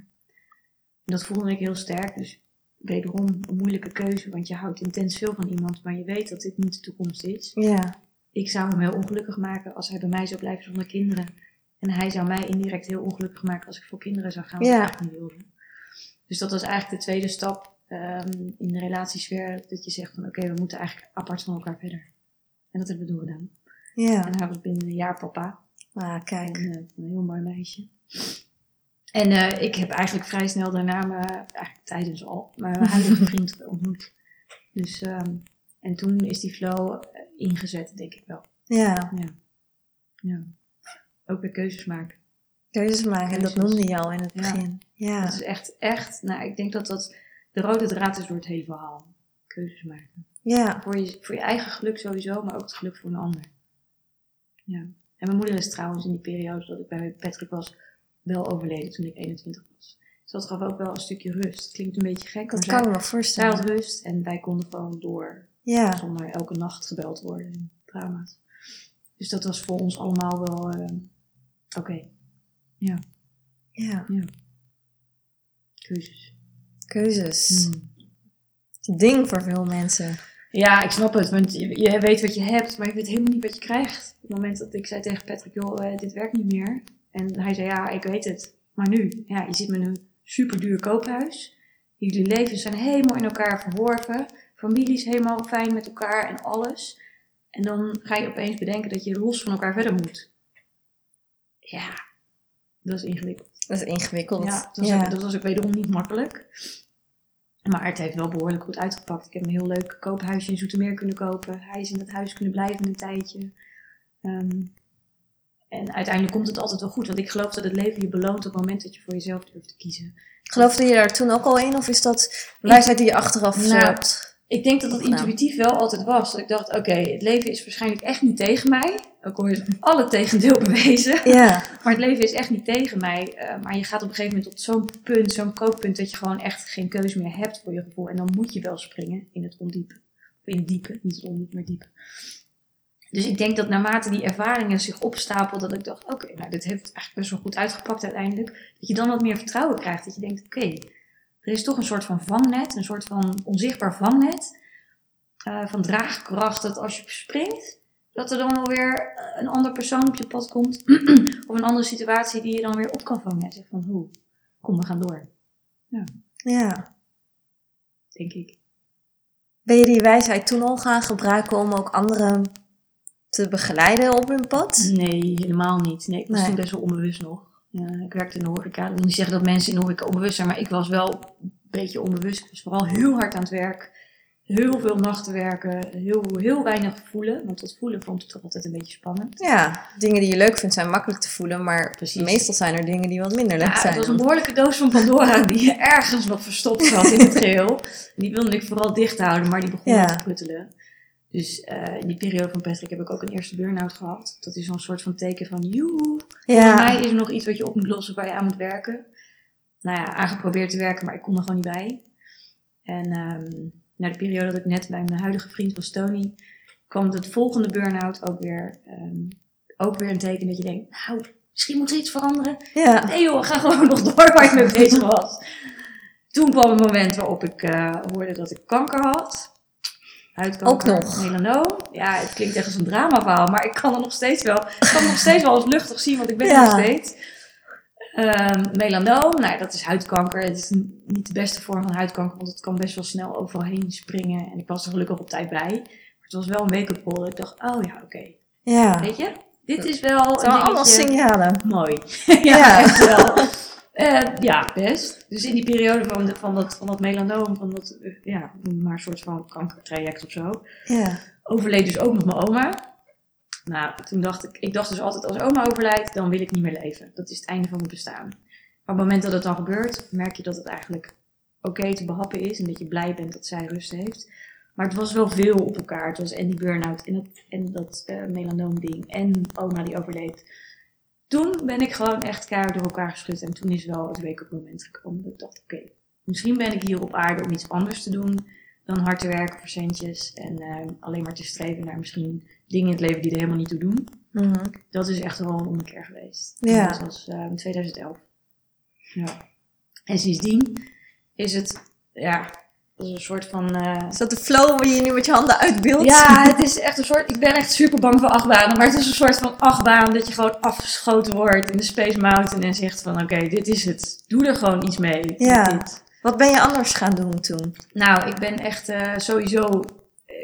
En dat voelde ik heel sterk, dus wederom een moeilijke keuze, want je houdt intens veel van iemand, maar je weet dat dit niet de toekomst is. ja, Ik zou hem heel ongelukkig maken als hij bij mij zou blijven zonder kinderen. En hij zou mij indirect heel ongelukkig maken als ik voor kinderen zou gaan, wat Ja. ik eigenlijk niet wilde. Dus dat was eigenlijk de tweede stap ehm, in de relatiesfeer. Dat je zegt van oké, we moeten eigenlijk apart van elkaar verder. En dat hebben we doorgedaan. ja. En hij was binnen een jaar papa. Ah, kijk. En, eh, een heel mooi meisje. En eh, ik heb eigenlijk vrij snel daarna, me, eigenlijk tijdens al, mijn huidige vriend ontmoet. Dus, ehm, en toen is die flow eh, ingezet, denk ik wel. Ja, Ja. ja. Ook weer keuzes maken. Keuzes maken, dat Keuzes. noemde je al in het begin. Ja. Dat is echt, echt, nou, ik denk dat dat de rode draad is door het hele verhaal. Keuzes maken. Ja. Voor je, voor je eigen geluk sowieso, maar ook het geluk voor een ander. Ja. En mijn moeder is trouwens in die periode dat ik bij Patrick was, wel overleden toen ik 21 was. Dus dat gaf ook wel een stukje rust. Het klinkt een beetje gek, Dat kan zij, ik me zij voorstellen. had rust en wij konden gewoon door Ja. zonder elke nacht gebeld worden en drama's. Dus dat was voor ons allemaal wel eh, oké. Ja. Keuzes. Keuzes. Hmm. Het ding voor veel mensen. Ja, ik snap het, want je, je weet wat je hebt, maar je weet helemaal niet wat je krijgt. Op het moment dat ik zei tegen Patrick, joh, eh, dit werkt niet meer. En hij zei, ja, ik weet het. Maar nu, ja, je zit met een super duur koophuis. Jullie levens zijn helemaal in elkaar verworven. Familie is helemaal fijn met elkaar en alles. En dan ga je opeens bedenken dat je los van elkaar verder moet. Ja, dat is ingewikkeld. Dat is ingewikkeld. Ja, dat was, Ja. Ook, dat was ook wederom niet makkelijk. Maar het heeft wel behoorlijk goed uitgepakt. Ik heb een heel leuk koophuisje in Zoetermeer kunnen kopen. Hij is in dat huis kunnen blijven een tijdje. Ehm, en uiteindelijk komt het altijd wel goed. Want ik geloof dat het leven je beloont op het moment dat je voor jezelf durft te kiezen. Geloofde je daar toen ook al in? Of is dat wijsheid die je achteraf Nou, hebt? Ik denk dat dat Nou. intuïtief wel altijd was. Dat ik dacht, oké, het leven is waarschijnlijk echt niet tegen mij. Ook al is alle tegendeel bewezen. Ja. Maar het leven is echt niet tegen mij. Eh, maar je gaat op een gegeven moment tot zo'n punt, zo'n kookpunt, dat je gewoon echt geen keuze meer hebt voor je gevoel. En dan moet je wel springen in het ondiepe. Of in het diepe, niet het ondiepe, maar diepe. Dus ik denk dat naarmate die ervaringen zich opstapelden, dat ik dacht, oké, nou dit heeft eigenlijk best wel goed uitgepakt uiteindelijk. Dat je dan wat meer vertrouwen krijgt. Dat je denkt, oké, er is toch een soort van vangnet, een soort van onzichtbaar vangnet. eh, van draagkracht, dat als je springt, dat er dan wel weer een ander persoon op je pad komt. of een andere situatie die je dan weer op kan vangen. En zegt van, hoe, kom, we gaan door. ja. Denk ik. Ben je die wijsheid toen al gaan gebruiken om ook anderen te begeleiden op hun pad? Nee, helemaal niet. Nee, ik was Nee. toen best wel onbewust nog. Ja, ik werkte in de horeca. Dat wil niet zeggen dat mensen in de horeca onbewust zijn, maar ik was wel een beetje onbewust. Ik was vooral heel hard aan het werk. Heel veel nachten werken. Heel, heel weinig voelen. Want dat voelen vond ik toch altijd een beetje spannend. Ja, dingen die je leuk vindt zijn makkelijk te voelen, maar Precies. meestal zijn er dingen die wat minder leuk Ja, het zijn. was een behoorlijke doos van Pandora die ergens nog verstopt zat in het geheel. Die wilde ik vooral dicht houden, maar die begon Ja. te pruttelen. Dus eh, in die periode van Patrick heb ik ook een eerste burn-out gehad. Dat is zo'n soort van teken van, joe, voor ja, mij is er nog iets wat je op moet lossen waar je aan moet werken. Nou ja, aangeprobeerd te werken, maar ik kon er gewoon niet bij. En ehm na de periode dat ik net bij mijn huidige vriend was, Tony, kwam het volgende burn-out ook weer, ehm, ook weer een teken dat je denkt, nou, misschien moet er iets veranderen. ja, Nee joh, ga gewoon nog door waar ik mee bezig was. Toen kwam een moment waarop ik eh, hoorde dat ik kanker had. Huidkanker, Ook nog? melanoom. Ja, het klinkt echt als een dramaverhaal, maar ik kan er nog steeds wel, ik kan nog steeds wel als luchtig zien, want ik ben Ja. nog steeds. Ehm, melanoom, nou dat is huidkanker. Het is niet de beste vorm van huidkanker, want het kan best wel snel overal heen springen. En ik was er gelukkig op tijd bij. Maar het was wel een wake-up call. Ik dacht, oh ja, oké. ja. Weet je, dit is wel Het een zijn allemaal signalen. Mooi. ja, Ja. echt wel. Eh, ja, best. Dus in die periode van, de, van, dat, van dat melanoom, van dat, eh, ja, maar een soort van kankertraject of zo, Ja, overleed dus ook nog mijn oma. Nou, toen dacht ik, ik dacht dus altijd, als oma overlijdt, dan wil ik niet meer leven. Dat is het einde van mijn bestaan. Maar op het moment dat het dan gebeurt, merk je dat het eigenlijk oké te behappen is en dat je blij bent dat zij rust heeft. Maar het was wel veel op elkaar. Het was en die burn-out en dat, en dat eh, melanoom-ding en oma die overleed. Toen ben ik gewoon echt keihard door elkaar geschud. En toen is wel het wake-up moment gekomen. Dat ik dacht, oké, misschien ben ik hier op aarde om iets anders te doen dan hard te werken voor centjes. En eh, alleen maar te streven naar misschien dingen in het leven die er helemaal niet toe doen. Mhm. Dat is echt wel een ommekeer geweest. Ja. En Dat was eh, in 2011. Ja. En sindsdien is het, ja, dat is een soort van... eh, Is dat de flow waar je nu met je handen uitbeeldt? ja, het is echt een soort. Ik ben echt super bang voor achtbanen. Maar het is een soort van achtbaan dat je gewoon afgeschoten wordt in de Space Mountain. En zegt van: Oké, dit is het. Doe er gewoon iets mee. Ja. Wat ben je anders gaan doen toen? Nou, ik ben echt eh, sowieso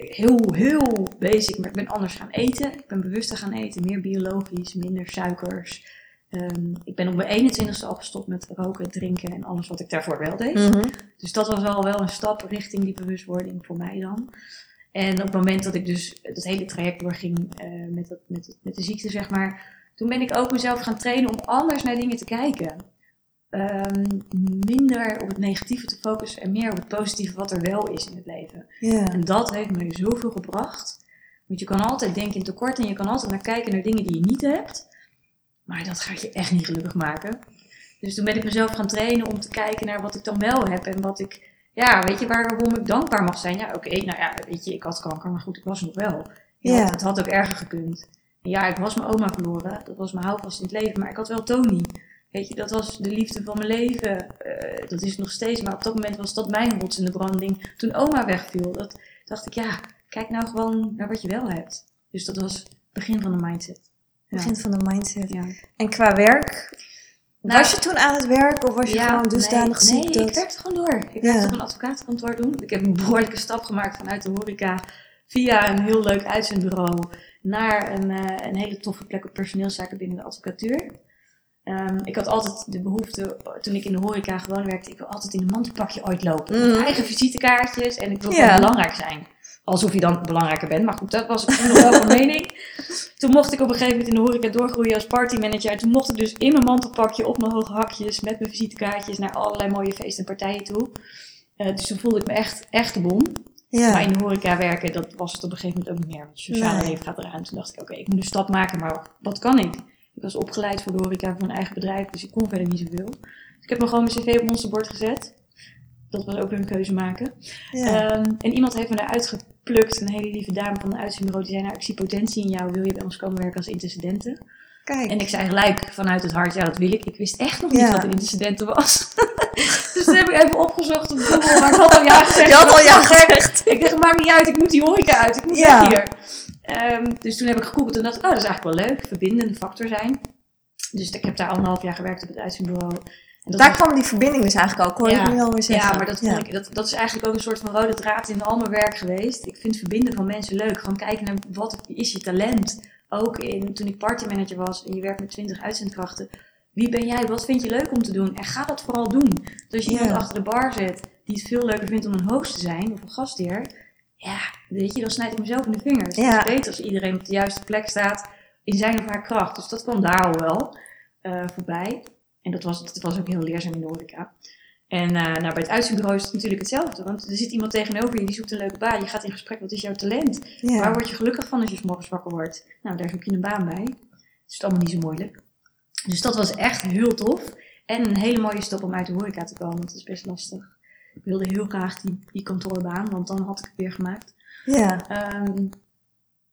heel, heel basic. Maar ik ben anders gaan eten. Ik ben bewuster gaan eten. Meer biologisch, minder suikers. Ehm, ik ben op mijn 21ste al gestopt met roken, drinken en alles wat ik daarvoor wel deed. Mhm. Dus dat was al wel een stap richting die bewustwording voor mij dan. En op het moment dat ik dus het hele traject doorging eh, met, dat, met, met de ziekte, zeg maar, toen ben ik ook mezelf gaan trainen om anders naar dingen te kijken. Ehm, minder op het negatieve te focussen en meer op het positieve wat er wel is in het leven. En dat heeft me zoveel gebracht. Want je kan altijd denken in tekort en je kan altijd naar kijken naar dingen die je niet hebt. Maar dat gaat je echt niet gelukkig maken. Dus toen ben ik mezelf gaan trainen om te kijken naar wat ik dan wel heb. En wat ik, ja, weet je, waarom ik dankbaar mag zijn. Ja, oké, nou ja, weet je, ik had kanker, maar goed, ik was nog wel. Ja. Het had ook erger gekund. Ja, ik was mijn oma verloren. Dat was mijn houvast in het leven. Maar ik had wel Tony. Weet je, dat was de liefde van mijn leven. Eh, dat is nog steeds. Maar op dat moment was dat mijn rots in de branding. Toen oma wegviel, dat dacht ik, ja, kijk nou gewoon naar wat je wel hebt. Dus dat was het begin van de mindset. Begin van de mindset. Ja. En qua werk? Nou, was je toen aan het werk of was je gewoon dusdanig nee, ziek Nee, dat... ik werkte gewoon door. Ik Ja. werkte op een advocatenkantoor doen. Ik heb een behoorlijke stap gemaakt vanuit de horeca via een heel leuk uitzendbureau naar een, eh, een hele toffe plek op personeelszaken binnen de advocatuur. Ehm, ik had altijd de behoefte, toen ik in de horeca gewoon werkte, ik wil altijd in een mantelpakje ooit lopen. Mhm. eigen visitekaartjes en ik wil Ja. gewoon belangrijk zijn. Alsof je dan belangrijker bent. Maar goed, dat was toen nog wel van mening. Toen mocht ik op een gegeven moment in de horeca doorgroeien als partymanager. En toen mocht ik dus in mijn mantelpakje op mijn hoge hakjes met mijn visitekaartjes naar allerlei mooie feesten en partijen toe. Eh, dus toen voelde ik me echt, echt de bom. Ja. Maar in de horeca werken, dat was het op een gegeven moment ook niet meer. Want het sociale Nee. leven gaat eraan. Toen dacht ik, oké, ik moet een stap maken, maar wat kan ik? Ik was opgeleid voor de horeca voor een eigen bedrijf, dus ik kon verder niet zoveel. Dus ik heb me gewoon mijn cv op monsterbord gezet. Dat was ook weer een keuze maken. ja. Ehm, en iemand heeft me daaruit geplukt, een hele lieve dame van de uitzendbureau. Die zei, nou, ik zie potentie in jou, wil je bij ons komen werken als intercedente? Kijk. En ik zei gelijk vanuit het hart, ja, dat wil ik. Ik wist echt nog niet Ja. wat een intercedente was. dus dat heb ik even opgezocht op Google, maar ik had al ja gezegd. Je had al ja gezegd. Ik dacht, maakt niet uit, ik moet die horeca uit, ik moet Ja. weg hier. Ehm, dus toen heb ik gegoogeld en dacht ik, oh, dat is eigenlijk wel leuk, verbindende factor zijn. Dus ik heb daar anderhalf jaar gewerkt op het uitzendbureau. Dat Daar was- kwam die verbinding dus eigenlijk ook, hoor Ja. ik nu alweer zeggen. ja, maar dat, Ik, dat, dat is eigenlijk ook een soort van rode draad in al mijn werk geweest. Ik vind verbinden van mensen leuk. Gewoon kijken naar wat is je talent. Ook in, toen ik partymanager was en je werkt met 20 uitzendkrachten. Wie ben jij? Wat vind je leuk om te doen? En ga dat vooral doen. Dus als je Ja. iemand achter de bar zet die het veel leuker vindt om een host te zijn of een gastheer. Ja, weet je, dan snijd ik mezelf in de vingers. Het is beter als iedereen op de juiste plek staat in zijn of haar kracht. Dus dat kwam daar al wel eh, voorbij. En dat was, dat was ook heel leerzaam in de horeca. En eh, nou, bij het uitzendbureau is het natuurlijk hetzelfde. Want er zit iemand tegenover je, die zoekt een leuke baan. Je gaat in gesprek, wat is jouw talent? ja. Waar word je gelukkig van als je morgens wakker wordt? Nou, daar zoek je een baan bij. Het is allemaal niet zo moeilijk. Dus dat was echt heel tof. En een hele mooie stap om uit de horeca te komen. Want het is best lastig. Ik wilde heel graag die, die kantoorbaan, want dan had ik het weer gemaakt. ja. Ehm,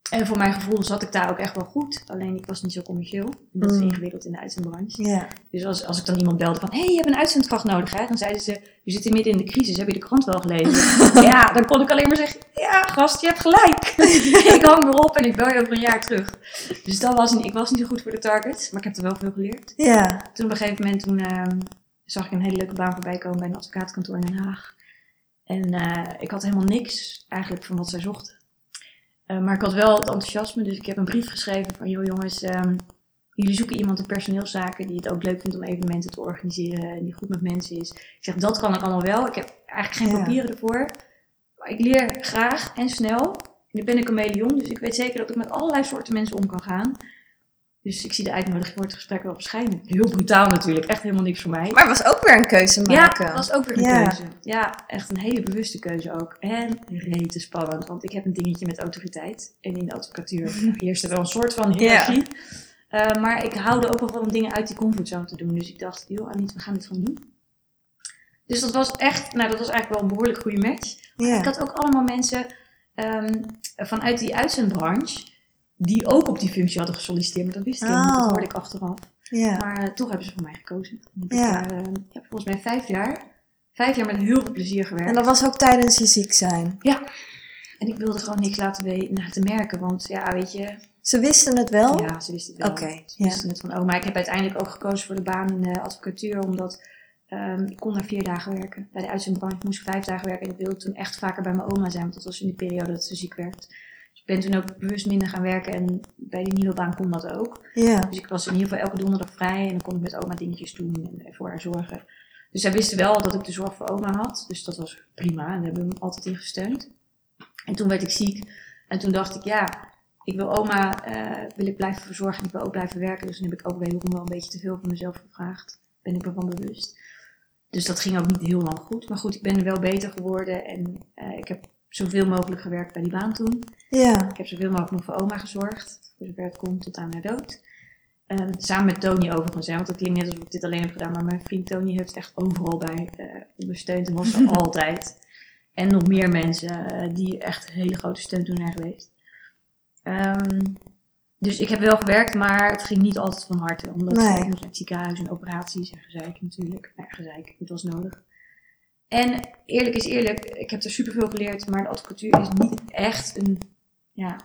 en voor mijn gevoel zat ik daar ook echt wel goed. Alleen ik was niet zo commercieel. En dat is Mm. ingewikkeld in de uitzendbranche. Dus als, als ik dan iemand belde van, hé, hey, je hebt een uitzendkracht nodig, hè? Dan zeiden ze, je zit midden in de crisis, heb je de krant wel gelezen? ja, dan kon ik alleen maar zeggen, ja, gast, je hebt gelijk. ik hang weer op en ik bel je over een jaar terug. Dus dat was, ik was niet zo goed voor de targets, maar ik heb er wel veel geleerd. Ja. Toen op een gegeven moment, toen ehm, zag ik een hele leuke baan voorbij komen bij een advocaatkantoor in Den Haag. En eh, ik had helemaal niks eigenlijk van wat zij zochten. Eh, maar ik had wel het enthousiasme, dus ik heb een brief geschreven van, joh jongens, ehm, jullie zoeken iemand in personeelszaken die het ook leuk vindt om evenementen te organiseren en die goed met mensen is. Ik zeg, dat kan ik allemaal wel. Ik heb eigenlijk geen Ja. papieren ervoor. Maar ik leer graag en snel. En ik ben een chameleon, dus ik weet zeker dat ik met allerlei soorten mensen om kan gaan. Dus ik zie de uitnodiging voor het gesprek wel verschijnen. Heel brutaal natuurlijk, echt helemaal niks voor mij. Maar het was ook weer een keuze Ja, maken. dat was ook weer een Ja. keuze. Ja, echt een hele bewuste keuze ook. En rete spannend, want ik heb een dingetje met autoriteit. En in de advocatuur heerst er wel een soort van hiërarchie. Eh, maar ik hou er ook wel van om dingen uit die comfortzone te doen. Dus ik dacht, joh Aniet, we gaan dit gewoon doen. Dus dat was echt, nou dat was eigenlijk wel een behoorlijk goede match. Ja. Ik had ook allemaal mensen ehm, vanuit die uitzendbranche die ook op die functie hadden gesolliciteerd. Maar dat wist ik niet, dat Oh. hoorde ik achteraf. ja. Maar eh, toch hebben ze voor mij gekozen. En Ik, Ja. heb, eh, heb volgens mij vijf jaar, vijf jaar met heel veel plezier gewerkt. En dat was ook tijdens je ziek zijn. En ik wilde gewoon niks laten, merken, want ja, weet je, Ze wisten het wel? ja, ze wisten het wel. Oké, Ze ja. wisten het van, oh, maar ik heb uiteindelijk ook gekozen voor de baan in de advocatuur, omdat ehm, ik kon daar vier dagen werken. Bij de uitzendbranche moest ik vijf dagen werken en ik wilde toen echt vaker bij mijn oma zijn, want dat was in de periode dat ze ziek werd. Ik ben toen ook bewust minder gaan werken en bij die nieuwe baan kon dat ook. Ja. Dus ik was in ieder geval elke donderdag vrij en dan kon ik met oma dingetjes doen en voor haar zorgen. Dus zij wisten wel dat ik de zorg voor oma had, dus dat was prima en daar hebben we me altijd in gesteund. En toen werd ik ziek en toen dacht ik, ja, ik wil oma eh, wil ik blijven verzorgen en ik wil ook blijven werken. Dus dan heb ik ook wederom wel een beetje te veel van mezelf gevraagd. Ben ik me van bewust. Dus dat ging ook niet heel lang goed. Maar goed, ik ben er wel beter geworden. En eh, ik heb zoveel mogelijk gewerkt bij die baan toen. Ja. Ik heb zoveel mogelijk nog voor oma gezorgd. Voor zover het komt tot aan haar dood. Ehm, samen met Tony overigens. Hè, want het klinkt net alsof ik dit alleen heb gedaan. Maar mijn vriend Tony heeft echt overal bij eh, ondersteund. En was er altijd. En nog meer mensen eh, die echt een hele grote steun toen zijn geweest. Ehm, dus ik heb wel gewerkt, maar het ging niet altijd van harte. Omdat Nee. het ziekenhuis en operaties en gezeik natuurlijk. Nou gezeik, het was nodig. En eerlijk is eerlijk, ik heb er superveel geleerd, maar de advocatuur is niet echt een, ja,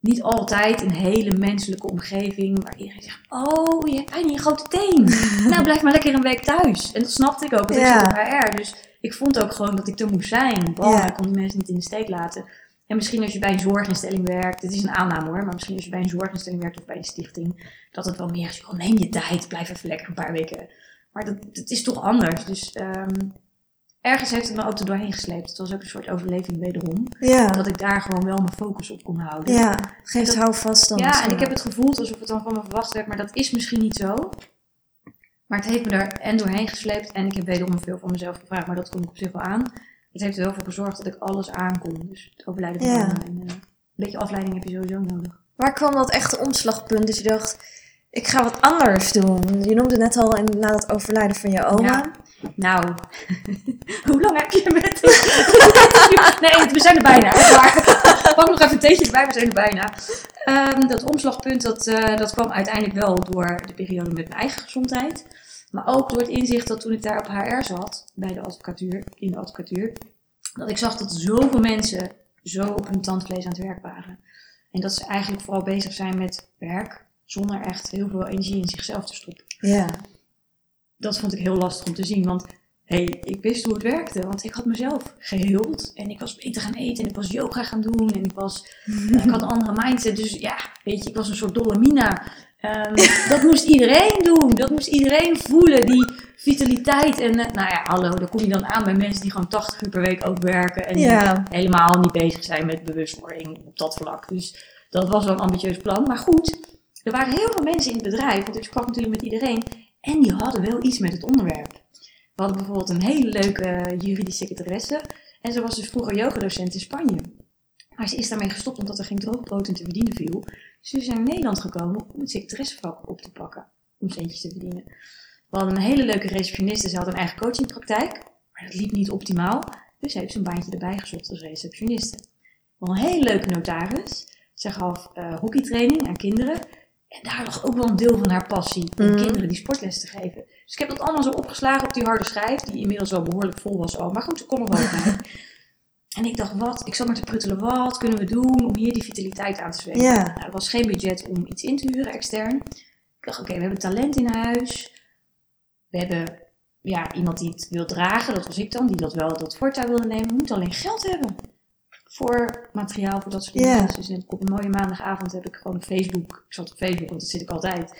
niet altijd een hele menselijke omgeving waar iedereen zegt, oh, je hebt pijn in je grote teen. nou, blijf maar lekker een week thuis. En dat snapte ik ook, want Ja. ik zat op HR. Dus ik vond ook gewoon dat ik er moest zijn. Bam, Ja. ik kon die mensen niet in de steek laten. En misschien als je bij een zorginstelling werkt, dit is een aanname hoor, maar misschien als je bij een zorginstelling werkt of bij een stichting, dat het wel meer is, joh, neem je tijd, blijf even lekker een paar weken. Maar dat, dat is toch anders. Dus ehm, ergens heeft het me ook er doorheen gesleept. Het was ook een soort overleving wederom. Ja. Dat ik daar gewoon wel mijn focus op kon houden. Ja. Geeft Dat- houvast dan. Ja, en ik heb het gevoeld alsof het dan van me verwacht werd, maar dat is misschien niet zo. Maar het heeft me daar en doorheen gesleept en ik heb wederom veel van mezelf gevraagd, maar dat kon ik op zich wel aan. Het heeft er wel voor gezorgd dat ik alles aankon. Dus het overlijden van Ja. en een beetje afleiding heb je sowieso nodig. Waar kwam dat echte omslagpunt dat je dacht, ik ga wat anders doen? Je noemde net al na het overlijden van je oma. Nou, hoe lang heb je met... nee, we zijn er bijna. waar. Pak nog even een theetje erbij, we zijn er bijna. Ehm, dat omslagpunt, dat, eh, dat kwam uiteindelijk wel door de periode met mijn eigen gezondheid. Maar ook door het inzicht dat toen ik daar op HR zat, bij de advocatuur, in de advocatuur, dat ik zag dat zoveel mensen zo op hun tandvlees aan het werk waren. En dat ze eigenlijk vooral bezig zijn met werk, zonder echt heel veel energie in zichzelf te stoppen Ja. dat vond ik heel lastig om te zien. Want hey, ik wist hoe het werkte. Want ik had mezelf geheeld. En ik was beter gaan eten. En ik was yoga gaan doen. En ik, was, ik had een andere mindset. Dus ja, weet je, ik was een soort dolle mina. Ehm, dat moest iedereen doen. Dat moest iedereen voelen. Die vitaliteit. En eh, nou ja, hallo, daar kom je dan aan bij mensen die gewoon 80 uur per week ook werken. En die Ja. helemaal niet bezig zijn met bewustwording op dat vlak. Dus dat was wel een ambitieus plan. Maar goed, er waren heel veel mensen in het bedrijf. Want ik sprak natuurlijk met iedereen. En die hadden wel iets met het onderwerp. We hadden bijvoorbeeld een hele leuke juridische secretaresse. En ze was dus vroeger yogadocent in Spanje. Maar ze is daarmee gestopt omdat er geen droogbrood in te verdienen viel. Dus ze is naar Nederland gekomen om het secretaressevak op te pakken. Om centjes te verdienen. We hadden een hele leuke receptioniste. Ze had een eigen coachingpraktijk. Maar dat liep niet optimaal. Dus ze heeft een baantje erbij gezocht als receptioniste. Wel een hele leuke notaris. Ze gaf eh hockeytraining aan kinderen. En daar lag ook wel een deel van haar passie om Mhm. kinderen die sportles te geven. Dus ik heb dat allemaal zo opgeslagen op die harde schijf, die inmiddels al behoorlijk vol was al. Maar goed, ze kon nog wel bij. En ik dacht, wat? Ik zat maar te pruttelen, wat kunnen we doen om hier die vitaliteit aan te zwemmen? Ja. Nou, er was geen budget om iets in te huren extern. Ik dacht, oké, we hebben talent in huis. We hebben ja, iemand die het wil dragen, dat was ik dan, die dat wel dat voortouw wilde nemen. We moeten alleen geld hebben voor materiaal, voor dat soort dingen. Dus op een mooie maandagavond heb ik gewoon op Facebook, ik zat op Facebook, want dat zit ik altijd,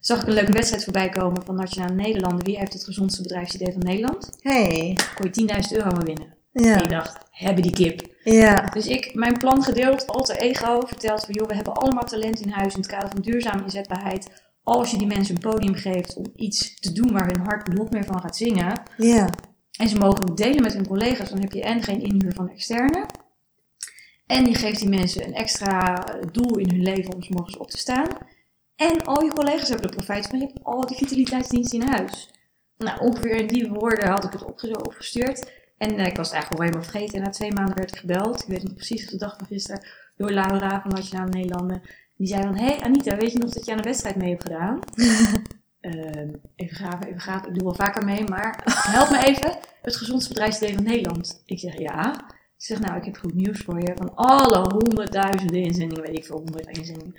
zag ik een leuke wedstrijd voorbij komen van Nationale Nederlanden. Wie heeft het gezondste bedrijfsidee van Nederland? Hey. Kon je 10.000 euro mee winnen. En Ja. ik dacht, hebben die kip. Ja. Dus ik, mijn plan gedeeld, alter ego, verteld van joh, we hebben allemaal talent in huis in het kader van duurzame inzetbaarheid. Als je die mensen een podium geeft om iets te doen waar hun hart nog meer van gaat zingen. Ja. En ze mogen ook delen met hun collega's, dan heb je en geen inhuur van externe. En je geeft die mensen een extra doel in hun leven om 's morgens op te staan. En al je collega's hebben er profijt van. Je hebt al die vitaliteitsdiensten in huis. Nou, ongeveer in die woorden had ik het opge- opgestuurd. En eh, ik was het eigenlijk al helemaal vergeten. En na twee maanden werd ik gebeld. Ik weet nog precies de dag van gisteren. Door Laura van Nationale Nederlanden. Die zei van, hey Anita, weet je nog dat je aan een wedstrijd mee hebt gedaan? Ehm, even graven, even graven. Ik doe wel vaker mee, maar help me even. Het gezondste bedrijfsidee van Nederland. Ik zeg ja. Ik zeg nou, ik heb goed nieuws voor je. Van alle honderdduizenden inzendingen, weet ik veel, honderd inzendingen.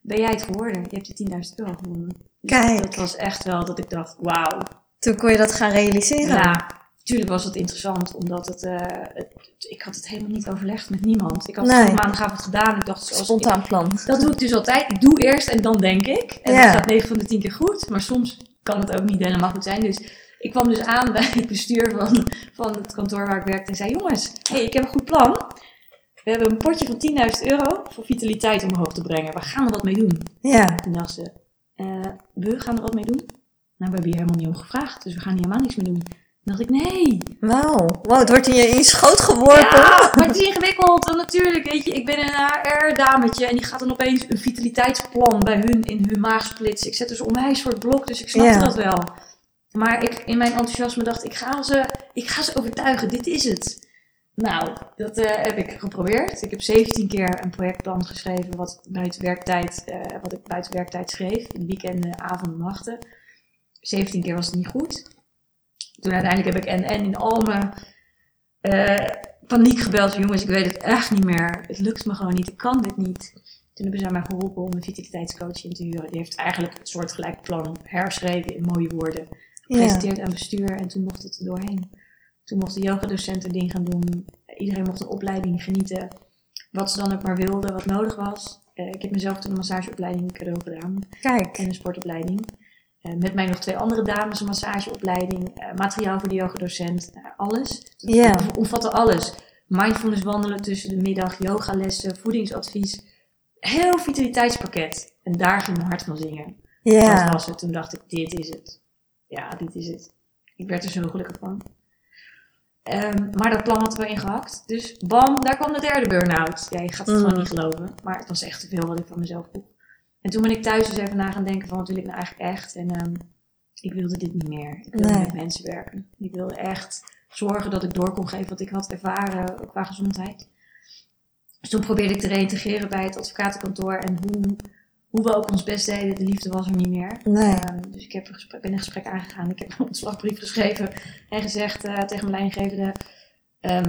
Ben jij het geworden? Je hebt die 10.000 euro gewonnen. Dus Kijk. Dat was echt wel dat ik dacht, wauw. Toen kon je dat gaan realiseren. Ja, natuurlijk was het interessant, omdat het, eh, het- ik had het helemaal niet overlegd met niemand. Ik had het Nee. gewoon maandagavond gedaan. Ik dacht, zoals ik, Spontaan plan. dat doe ik dus altijd. Ik doe eerst en dan denk ik. En Ja. dat gaat 9 van de 10 keer goed. Maar soms kan het ook niet helemaal goed zijn. Dus ik kwam dus aan bij het bestuur van, van het kantoor waar ik werkte. En zei, jongens, hey, ik heb een goed plan. we hebben een potje van 10.000 euro voor vitaliteit omhoog te brengen. We gaan er wat mee doen. Ja. Toen dacht ze, eh, we gaan er wat mee doen? Nou, we hebben hier helemaal niet om gevraagd, dus we gaan hier helemaal niks mee doen. Toen dacht ik, nee. Wauw. Wow, het wordt in je, in schoot geworpen. Ja, maar het is ingewikkeld. Want natuurlijk, weet je, ik ben een HR-dametje en die gaat dan opeens een vitaliteitsplan bij hun in hun maag splitsen. Ik zet dus onwijs voor het blok, dus ik snapte Ja. dat wel. Maar ik, in mijn enthousiasme dacht ik, ga ze, ik ga ze overtuigen, dit is het. Nou, dat eh, heb ik geprobeerd. Ik heb 17 keer een projectplan geschreven wat, buiten werktijd, eh, wat ik buiten werktijd schreef. In weekenden, avonden, nachten. 17 keer was het niet goed. Toen uiteindelijk heb ik en, in al mijn eh, paniek gebeld. Jongens, ik weet het echt niet meer. Het lukt me gewoon niet. Ik kan dit niet. Toen hebben zij mij geholpen om een vitaliteitscoach in te huren. Die heeft eigenlijk het soortgelijk plan herschreven in mooie woorden. Ja. Gepresenteerd aan bestuur en toen mocht het er doorheen. Toen mochten yogadocenten een ding gaan doen. Iedereen mocht een opleiding genieten. Wat ze dan ook maar wilden, wat nodig was. Eh, ik heb mezelf toen een massageopleiding cadeau gedaan. Kijk. En een sportopleiding. Eh, met mij nog twee andere dames, een massageopleiding. eh, materiaal voor de yogadocent. alles. Ja. Omvatte alles. Mindfulness wandelen tussen de middag, yogalessen, voedingsadvies. Heel vitaliteitspakket. En daar ging mijn hart van zingen. Dat Ja. was het. Toen dacht ik, dit is het. Ja, dit is het. Ik werd er zo gelukkig van. Ehm, maar dat plan had er wel ingehakt. Dus bam, daar kwam de derde burn-out. Ja, je gaat het Mm. gewoon niet geloven. Maar het was echt te veel wat ik van mezelf vroeg. En toen ben ik thuis dus even na gaan denken van wat wil ik nou eigenlijk echt. En ehm, ik wilde dit niet meer. Ik wilde Nee. met mensen werken. Ik wilde echt zorgen dat ik door kon geven wat ik had ervaren qua gezondheid. Dus toen probeerde ik te reïntegreren bij het advocatenkantoor. En hoe, hoe we ook ons best deden, de liefde was er niet meer. Nee. Ehm, dus ik heb een gesprek, ben een gesprek aangegaan. Ik heb een ontslagbrief geschreven en gezegd eh, tegen mijn leidinggevende... ehm,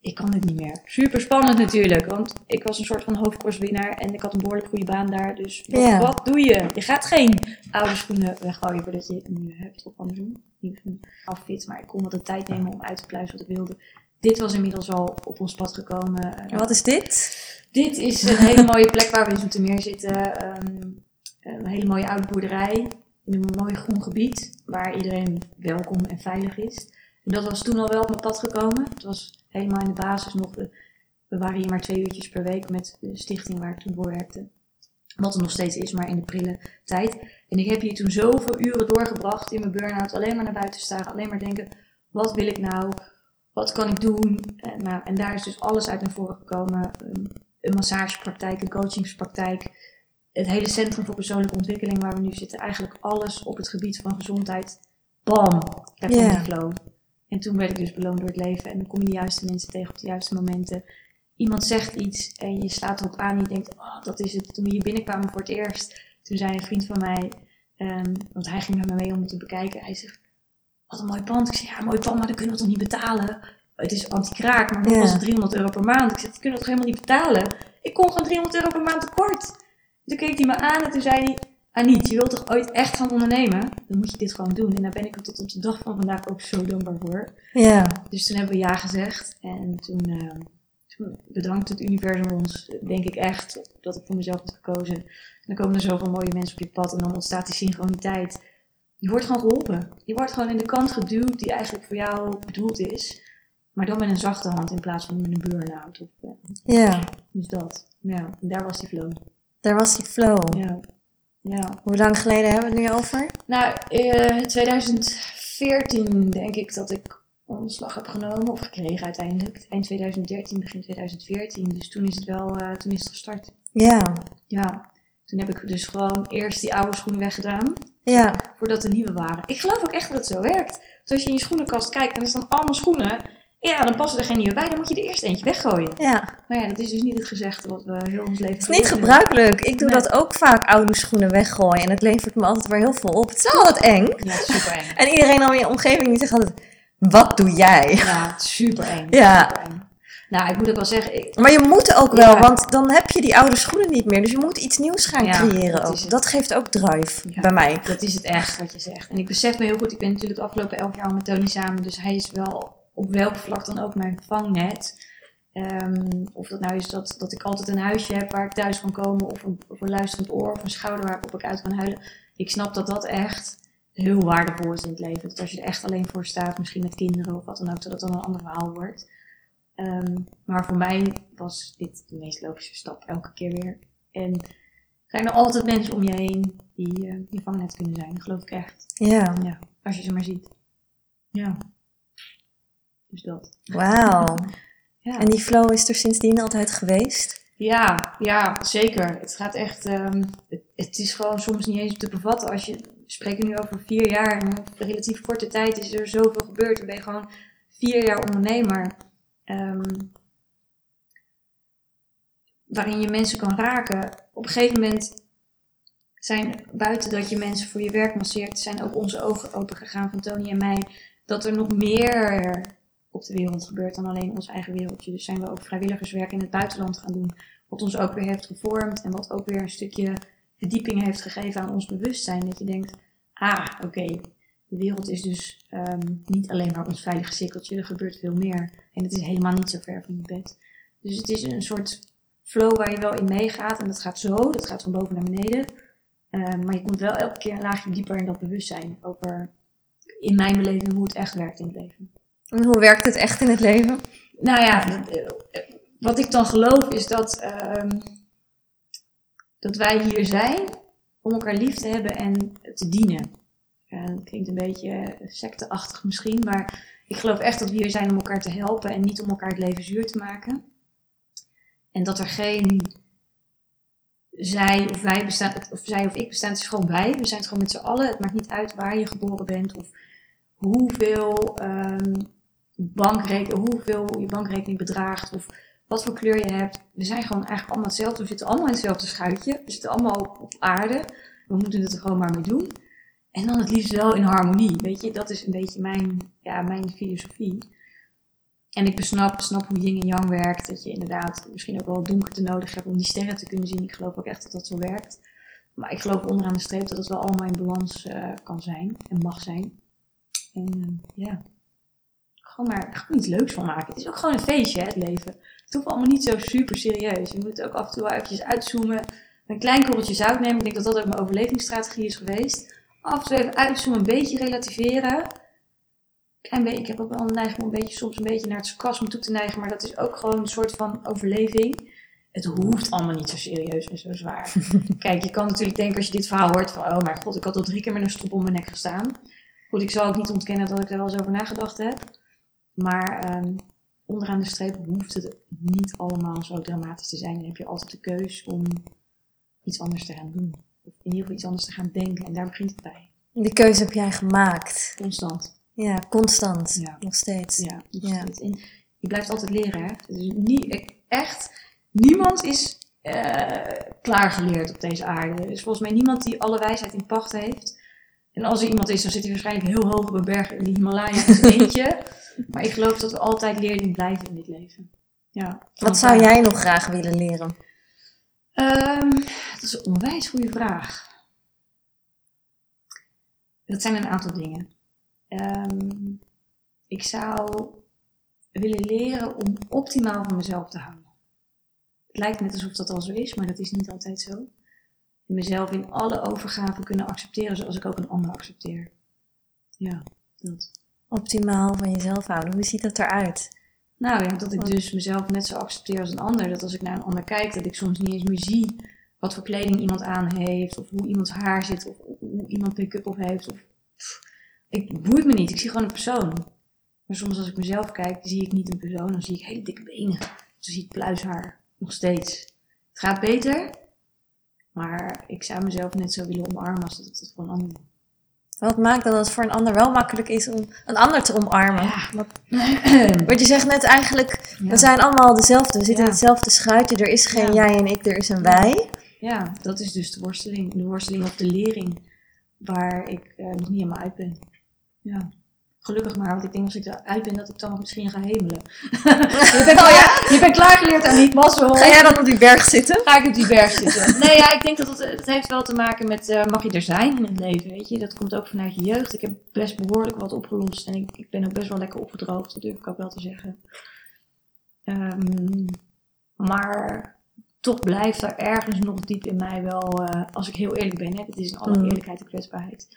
ik kan dit niet meer. Super spannend natuurlijk, want ik was een soort van hoofdkoerswinnaar en ik had een behoorlijk goede baan daar. Dus wat doe je? Je gaat geen oude schoenen weggooien voordat je een nieuwe hebt of andersom. Niet een outfit, maar ik kon wat de tijd nemen om uit te pluizen wat ik wilde. Dit was inmiddels al op ons pad gekomen. En wat is dit? Dit is een hele mooie plek waar we in Zoetermeer zitten. Ehm, een hele mooie oude boerderij. In een mooi groen gebied. Waar iedereen welkom en veilig is. En dat was toen al wel op mijn pad gekomen. Het was helemaal in de basis nog. De, we waren hier maar twee uurtjes per week met de stichting waar ik toen voor werkte. Wat er nog steeds is, maar in de prille tijd. En ik heb hier toen zoveel uren doorgebracht in mijn burn-out. Alleen maar naar buiten staan. Alleen maar denken, wat wil ik nou? Wat kan ik doen? En, nou, en daar is dus alles uit naar voren gekomen. Een, een massagepraktijk, een coachingspraktijk. Het hele Centrum voor Persoonlijke Ontwikkeling waar we nu zitten. Eigenlijk alles op het gebied van gezondheid. Bam! Daar Ja. die flow. En toen werd ik dus beloond door het leven. En dan kom je de juiste mensen tegen op de juiste momenten. Iemand zegt iets en je slaat erop aan en je denkt, oh, dat is het. Toen we hier binnenkwamen voor het eerst, toen zei een vriend van mij, ehm, want hij ging met me mee om het te bekijken. Hij zegt, wat een mooi pand. Ik zeg, ja, mooi pand, maar dat kunnen we toch niet betalen? Het is anti-kraak, maar Ja. was het 300 euro per maand? Ik zeg, dat kunnen we toch helemaal niet betalen? Ik kon gewoon 300 euro per maand tekort. Toen keek hij me aan en toen zei hij, Aniet, je wilt toch ooit echt gaan ondernemen? Dan moet je dit gewoon doen. En daar ben ik tot op de dag van vandaag ook zo dankbaar voor. Ja. Dus toen hebben we ja gezegd. En toen, eh, toen bedankt het universum ons, denk ik echt, dat ik voor mezelf had gekozen. En dan komen er zoveel mooie mensen op je pad en dan ontstaat die synchroniteit. Je wordt gewoon geholpen. Je wordt gewoon in de kant geduwd die eigenlijk voor jou bedoeld is. Maar dan met een zachte hand in plaats van met een burn-out. Eh, Ja. dus dat. Ja, daar was die flow. Daar was die flow. Ja. ja. Hoe lang geleden hebben we het nu over? Nou, eh 2014 denk ik dat ik ontslag heb genomen of gekregen uiteindelijk. Eind 2013, begin 2014. Dus toen is het wel, eh, toen is het gestart. Ja. Ja, toen heb ik dus gewoon eerst die oude schoenen weggedaan, Ja. voordat er nieuwe waren. Ik geloof ook echt dat het zo werkt. Dus als je in je schoenenkast kijkt en er staan allemaal schoenen, ja, dan passen er geen nieuwe bij, dan moet je er eerst eentje weggooien. Ja. Maar ja, dat is dus niet het gezegde wat we heel ons leven Het is niet gebruikelijk. Ik doe Nee. dat ook vaak, oude schoenen weggooien. En het levert me altijd weer heel veel op. Het is wat eng. Ja, super eng. En iedereen al in je omgeving die zegt altijd, wat doe jij? Ja, super eng. Ja. Super eng. Nou, ik moet ook wel zeggen, ik, Maar je moet ook wel, Ja. want dan heb je die oude schoenen niet meer. Dus je moet iets nieuws gaan Ja, creëren dat ook. Dat geeft ook drive Ja. bij mij. Dat is het echt wat je zegt. En ik besef me heel goed, ik ben natuurlijk de afgelopen elf jaar met Tony samen. Dus hij is wel op welk vlak dan ook mijn vangnet. Ehm, of dat nou is dat, dat ik altijd een huisje heb waar ik thuis kan komen. Of een, of een luisterend oor of een schouder waarop ik uit kan huilen. Ik snap dat dat echt heel waardevol is in het leven. Dat als je er echt alleen voor staat, misschien met kinderen of wat dan ook, dat het dan een ander verhaal wordt. Ehm, maar voor mij was dit de meest logische stap elke keer weer. En zijn er altijd mensen om je heen die uh, je vangnet kunnen zijn. Geloof ik echt. Ja. Ja, als je ze maar ziet. Ja. Dus dat. Wauw. Ja. En die flow is er sindsdien altijd geweest? Ja, ja, zeker. Het gaat echt. ehm, het, het is gewoon soms niet eens te bevatten. Als je. We spreken nu over vier jaar. En een relatief korte tijd is er zoveel gebeurd. Dan ben je gewoon vier jaar ondernemer. Ehm, waarin je mensen kan raken. Op een gegeven moment zijn buiten dat je mensen voor je werk masseert, zijn ook onze ogen open gegaan van Tony en mij. Dat er nog meer op de wereld gebeurt dan alleen ons eigen wereldje. Dus zijn we ook vrijwilligerswerk in het buitenland gaan doen. Wat ons ook weer heeft gevormd en wat ook weer een stukje verdieping heeft gegeven aan ons bewustzijn. Dat je denkt, ah, oké, de wereld is dus ehm, niet alleen maar ons veilige cirkeltje. Er gebeurt veel meer. En het is helemaal niet zo ver van je bed. Dus het is een soort flow waar je wel in meegaat. En dat gaat zo, dat gaat van boven naar beneden. Ehm, maar je komt wel elke keer een laagje dieper in dat bewustzijn. Over, in mijn beleving, hoe het echt werkt in het leven. En hoe werkt het echt in het leven? Nou ja, eh, wat ik dan geloof is dat, ehm, dat wij hier zijn om elkaar lief te hebben en te dienen. Eh, dat klinkt een beetje secteachtig misschien, maar ik geloof echt dat we hier zijn om elkaar te helpen en niet om elkaar het leven zuur te maken. En dat er geen zij of wij bestaan, of zij of ik bestaan, het is gewoon wij. We zijn het gewoon met z'n allen. Het maakt niet uit waar je geboren bent of hoeveel ehm bankrekening, hoeveel je bankrekening bedraagt of wat voor kleur je hebt. We zijn gewoon eigenlijk allemaal hetzelfde. We zitten allemaal in hetzelfde schuitje. We zitten allemaal op aarde. We moeten het er gewoon maar mee doen. En dan het liefst wel in harmonie. Weet je, dat is een beetje mijn, ja, mijn filosofie. En ik besnap, snap hoe yin en yang werkt. Dat je inderdaad misschien ook wel donkerte nodig hebt om die sterren te kunnen zien. Ik geloof ook echt dat dat zo werkt. Maar ik geloof onderaan de streep dat het wel allemaal in balans eh, kan zijn en mag zijn. En eh, ja, gewoon maar gewoon iets leuks van maken. Het is ook gewoon een feestje, het leven. Het hoeft allemaal niet zo super serieus. Je moet ook af en toe wel eventjes uitzoomen. Een klein korreltje zout nemen. Ik denk dat dat ook mijn overlevingsstrategie is geweest. Af en toe even uitzoomen, een beetje relativeren. Klein beetje, ik heb ook wel een neiging om een beetje, soms een beetje naar het sarcasme toe te neigen. Maar dat is ook gewoon een soort van overleving. Het hoeft allemaal niet zo serieus en zo zwaar. Kijk, je kan natuurlijk denken als je dit verhaal hoort van... Oh mijn god, ik had al drie keer met een strop om mijn nek gestaan. Goed, ik zal ook niet ontkennen dat ik er wel eens over nagedacht heb. Maar ehm, onderaan de streep hoeft het niet allemaal zo dramatisch te zijn. Dan heb je altijd de keus om iets anders te gaan doen. Of in ieder geval iets anders te gaan denken. En daar begint het bij. Die keuze heb jij gemaakt. Constant. Ja, constant. Ja. Nog steeds. Ja, nog Ja. steeds. En je blijft altijd leren. Hè? Is niet, echt, niemand is eh, klaargeleerd op deze aarde. Er is volgens mij niemand die alle wijsheid in pacht heeft. En als er iemand is, dan zit hij waarschijnlijk heel hoog op een berg in de Himalaya in zijn eentje. Maar ik geloof dat we altijd leerling blijven in dit leven. Ja. Wat zou jij nog graag willen leren? Ehm, dat is een onwijs goede vraag. Dat zijn een aantal dingen. Ehm, ik zou willen leren om optimaal van mezelf te houden. Het lijkt net alsof dat al zo is, maar dat is niet altijd zo. Mezelf in alle overgaven kunnen accepteren zoals ik ook een ander accepteer. Ja, dat. Optimaal van jezelf houden. Hoe ziet dat eruit? Nou ja, dat ik dus mezelf net zo accepteer als een ander. Dat als ik naar een ander kijk, dat ik soms niet eens meer zie wat voor kleding iemand aan heeft. Of hoe iemands haar zit. Of hoe iemand make-up op heeft. Of, pff, ik boeit me niet. Ik zie gewoon een persoon. Maar soms als ik mezelf kijk, zie ik niet een persoon. Dan zie ik hele dikke benen. Dan zie ik pluishaar. Nog steeds. Het gaat beter. Maar ik zou mezelf net zo willen omarmen als dat ik het voor een ander doe. Wat maakt dat het voor een ander wel makkelijk is om een ander te omarmen? Ja. Wat- Want je zegt net eigenlijk, Ja. we zijn allemaal dezelfde. We zitten in hetzelfde schuitje. Er is geen jij en ik, er is een wij. Ja, dat is dus de worsteling. De worsteling of de lering waar ik eh, nog niet helemaal uit ben. Ja. Gelukkig maar, want ik denk als ik eruit ben dat ik dan misschien ga hemelen. je, bent je bent klaargeleerd aan niet mazzel. Ga jij dan op die berg zitten? Ga ik op die berg zitten? Nee, ja, ik denk dat het, het heeft wel te maken met eh, mag je er zijn in het leven, weet je. Dat komt ook vanuit je jeugd. Ik heb best behoorlijk wat opgelost en ik, ik ben ook best wel lekker opgedroogd, dat durf ik ook wel te zeggen. Ehm, maar toch blijft er ergens nog diep in mij wel, eh, als ik heel eerlijk ben, hè, dit is in alle Mm. eerlijkheid en kwetsbaarheid,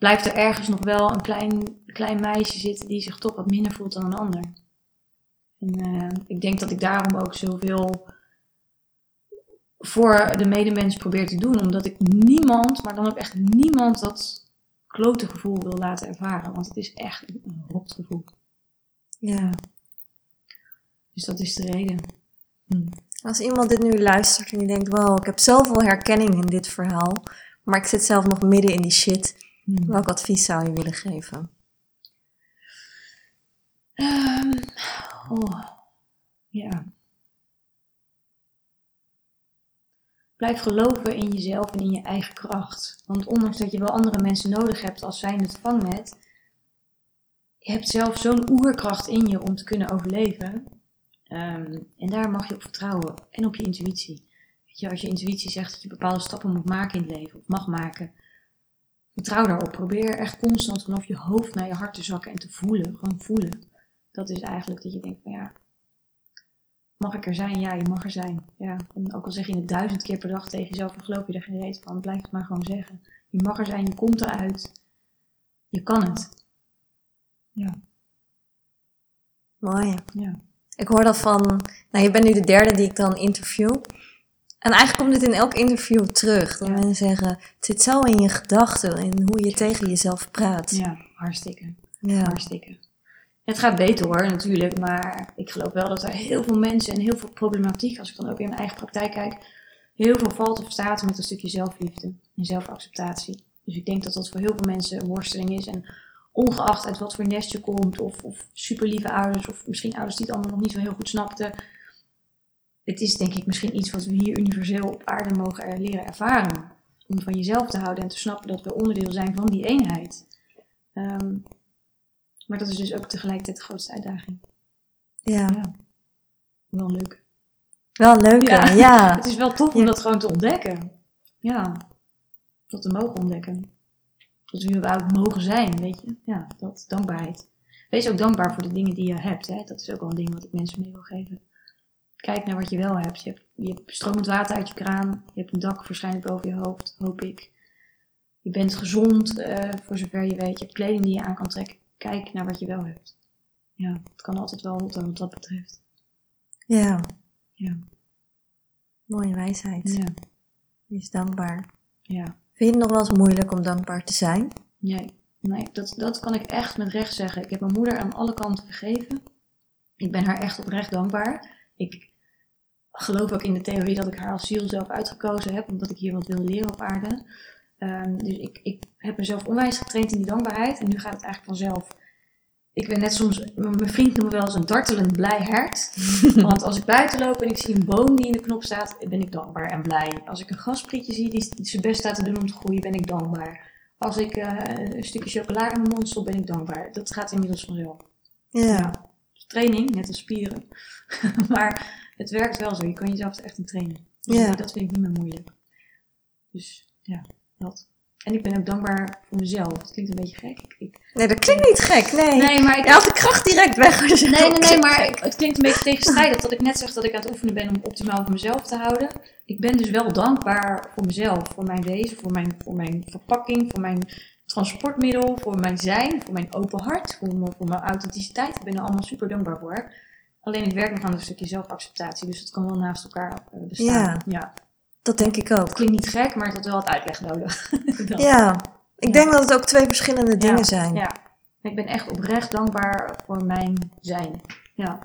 blijft er ergens nog wel een klein, klein meisje zitten die zich toch wat minder voelt dan een ander. En eh, ik denk dat ik daarom ook zoveel voor de medemens probeer te doen. Omdat ik niemand, maar dan ook echt niemand, dat klote gevoel wil laten ervaren. Want het is echt een rot gevoel. Ja. Dus dat is de reden. Hm. Als iemand dit nu luistert en die denkt, wow, ik heb zoveel herkenning in dit verhaal, maar ik zit zelf nog midden in die shit. Hm. Welk advies zou je willen geven? Ehm, oh, ja. Blijf geloven in jezelf en in je eigen kracht. Want ondanks dat je wel andere mensen nodig hebt als zijnde het vangnet, je hebt zelf zo'n oerkracht in je om te kunnen overleven. Ehm, en daar mag je op vertrouwen. En op je intuïtie. Weet je, als je intuïtie zegt dat je bepaalde stappen moet maken in het leven, of mag maken, vertrouw daarop. Probeer echt constant vanaf je hoofd naar je hart te zakken en te voelen. Gewoon voelen. Dat is eigenlijk dat je denkt, van ja, mag ik er zijn? Ja, je mag er zijn. Ja. En ook al zeg je het duizend keer per dag tegen jezelf, dan geloof je er geen reet van. Blijf het maar gewoon zeggen. Je mag er zijn, je komt eruit. Je kan het. Ja. Mooi. Ja. Ik hoor dat van, nou je bent nu de derde die ik dan interview. En eigenlijk komt dit in elk interview terug. Dat Ja. mensen zeggen, het zit zo in je gedachten, in hoe je tegen jezelf praat. Ja, hartstikke. Ja. Hartstikke. Het gaat beter hoor, natuurlijk. Maar ik geloof wel dat er heel veel mensen en heel veel problematiek, als ik dan ook in mijn eigen praktijk kijk, heel veel valt of staat met een stukje zelfliefde en zelfacceptatie. Dus ik denk dat dat voor heel veel mensen een worsteling is. En ongeacht uit wat voor nest je komt, of, of super lieve ouders, of misschien ouders die het allemaal nog niet zo heel goed snapten. Het is denk ik misschien iets wat we hier universeel op aarde mogen er- leren ervaren. Om van jezelf te houden en te snappen dat we onderdeel zijn van die eenheid. Ehm, maar dat is dus ook tegelijkertijd de grootste uitdaging. ja. Ja. Wel leuk. Wel leuk Ja. Ja. Het is wel tof om Ja. dat gewoon te ontdekken. Ja. Dat te mogen ontdekken. Dat we überhaupt mogen zijn, weet je. Ja, dat. Dankbaarheid. Wees ook dankbaar voor de dingen die je hebt. Hè. Dat is ook wel een ding wat ik mensen mee wil geven. Kijk naar wat je wel hebt. Je hebt, je hebt stromend water uit je kraan. Je hebt een dak waarschijnlijk boven je hoofd, hoop ik. Je bent gezond, eh, voor zover je weet. Je hebt kleding die je aan kan trekken. Kijk naar wat je wel hebt. Ja, het kan altijd wel hotter wat dat betreft. Ja. Ja. Mooie wijsheid. Ja. Wees dankbaar. Ja. Vind je het nog wel eens moeilijk om dankbaar te zijn? Nee, nee dat, dat kan ik echt met recht zeggen. Ik heb mijn moeder aan alle kanten vergeven. Ik ben haar echt oprecht dankbaar. Ik geloof ook in de theorie dat ik haar als ziel zelf uitgekozen heb, omdat ik hier wat wil leren op aarde. Ehm, dus ik, ik heb mezelf onwijs getraind in die dankbaarheid en nu gaat het eigenlijk vanzelf. Ik ben net soms, mijn vriend noemt me wel eens een dartelend blij hert. Want als ik buiten loop en ik zie een boom die in de knop staat, ben ik dankbaar en blij. Als ik een gasprietje zie die zijn best staat te doen om te groeien, ben ik dankbaar. Als ik eh, een stukje chocola in mijn mond stop, ben ik dankbaar. Dat gaat inmiddels vanzelf. Ja. Ja. Training, net als spieren. maar het werkt wel zo. Je kan jezelf echt in trainen. Dus Ja. dat vind ik niet meer moeilijk. Dus ja, dat. En ik ben ook dankbaar voor mezelf. Het klinkt een beetje gek. Ik, ik- Nee, dat klinkt niet gek. Nee. nee, maar ik, Je haalt de kracht direct weg. Nee, nee, nee, maar ik- het klinkt een beetje tegenstrijdig dat ik net zeg dat ik aan het oefenen ben om optimaal voor mezelf te houden. Ik ben dus wel dankbaar voor mezelf, voor mijn wezen, voor mijn, voor mijn verpakking, voor mijn transportmiddel, voor mijn zijn, voor mijn open hart, voor mijn, voor mijn authenticiteit. Ik ben er allemaal super dankbaar voor. Alleen ik werk nog aan een stukje zelfacceptatie, dus dat kan wel naast elkaar eh, bestaan. Ja. ja. Dat denk ik Het ook. klinkt niet gek, maar het had wel wat uitleg nodig. Ja. Ik denk dat het ook twee verschillende dingen zijn. Ja, ik ben echt oprecht dankbaar voor mijn zijn. Ja.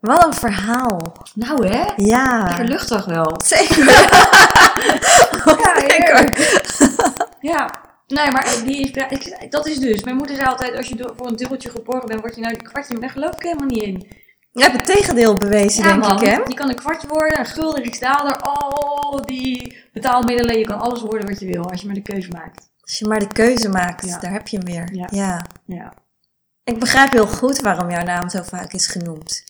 Wat een verhaal. Nou hè, Ja. lekker luchtig wel. Zeker. Ja, heerlijk. Ja, nee, maar die is, ik, dat is dus. Mijn moeder zei altijd, als je voor een dubbeltje geboren bent, word je nou een kwartje. Maar daar geloof ik helemaal niet in. Je hebt het tegendeel bewezen, Ja, denk man, ik, hè? je kan een kwartje worden, een gulden, riksdaalder, al die betaalmiddelen. Je kan alles worden wat je wil, als je maar de keuze maakt. Als je maar de keuze maakt, Ja. daar heb je hem weer. Ja. ja. Ja. Ik begrijp heel goed waarom jouw naam zo vaak is genoemd.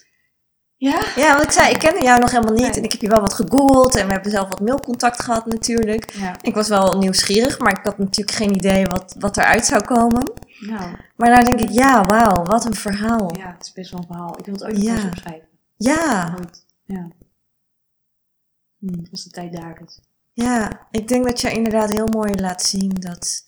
Ja? Ja, want ik zei, ik kende jou nog helemaal niet. Nee. En ik heb je wel wat gegoogeld. En we hebben zelf wat mailcontact gehad natuurlijk. Ja. Ik was wel nieuwsgierig, maar ik had natuurlijk geen idee wat, wat eruit zou komen. Nou, Maar nou denk ik, ja, wauw, wat een verhaal. ja, het is best wel een verhaal. Ik wil het ooit nog Ja. eens opschrijven. Ja, Ooit. Ja. Hm, als de tijd daar is. ja. Ik denk dat je inderdaad heel mooi laat zien dat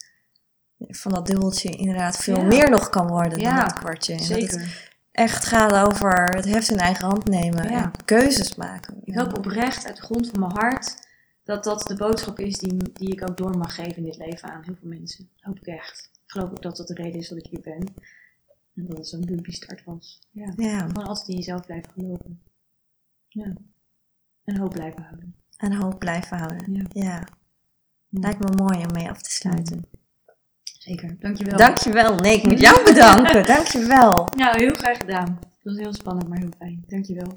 van dat dubbeltje inderdaad veel Ja. meer nog kan worden Ja, dan dat kwartje. En dat het Zeker. Echt gaat over het heft in eigen hand nemen Ja. en keuzes maken. Ik hoop oprecht uit de grond van mijn hart dat dat de boodschap is die, die ik ook door mag geven in dit leven aan heel veel mensen. Dat hoop ik echt. Ik geloof ook dat dat de reden is dat ik hier ben. En dat het zo'n bumpy start was. Ja. Ja, Gewoon altijd in jezelf blijven geloven. Ja. En hoop blijven houden. en hoop blijven houden. Ja. Ja, lijkt me mooi om mee af te sluiten. Zeker. Dankjewel. Dankjewel. Nee, ik moet jou bedanken. Dankjewel. Nou, heel graag gedaan. Het was heel spannend, maar heel fijn. Dankjewel.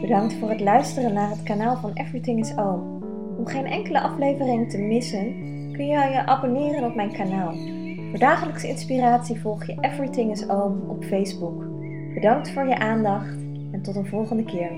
Bedankt voor het luisteren naar het kanaal van Everything is Oom. Om geen enkele aflevering te missen, kun je je abonneren op mijn kanaal. Voor dagelijkse inspiratie volg je Everything is Oom op Facebook. Bedankt voor je aandacht en tot een volgende keer.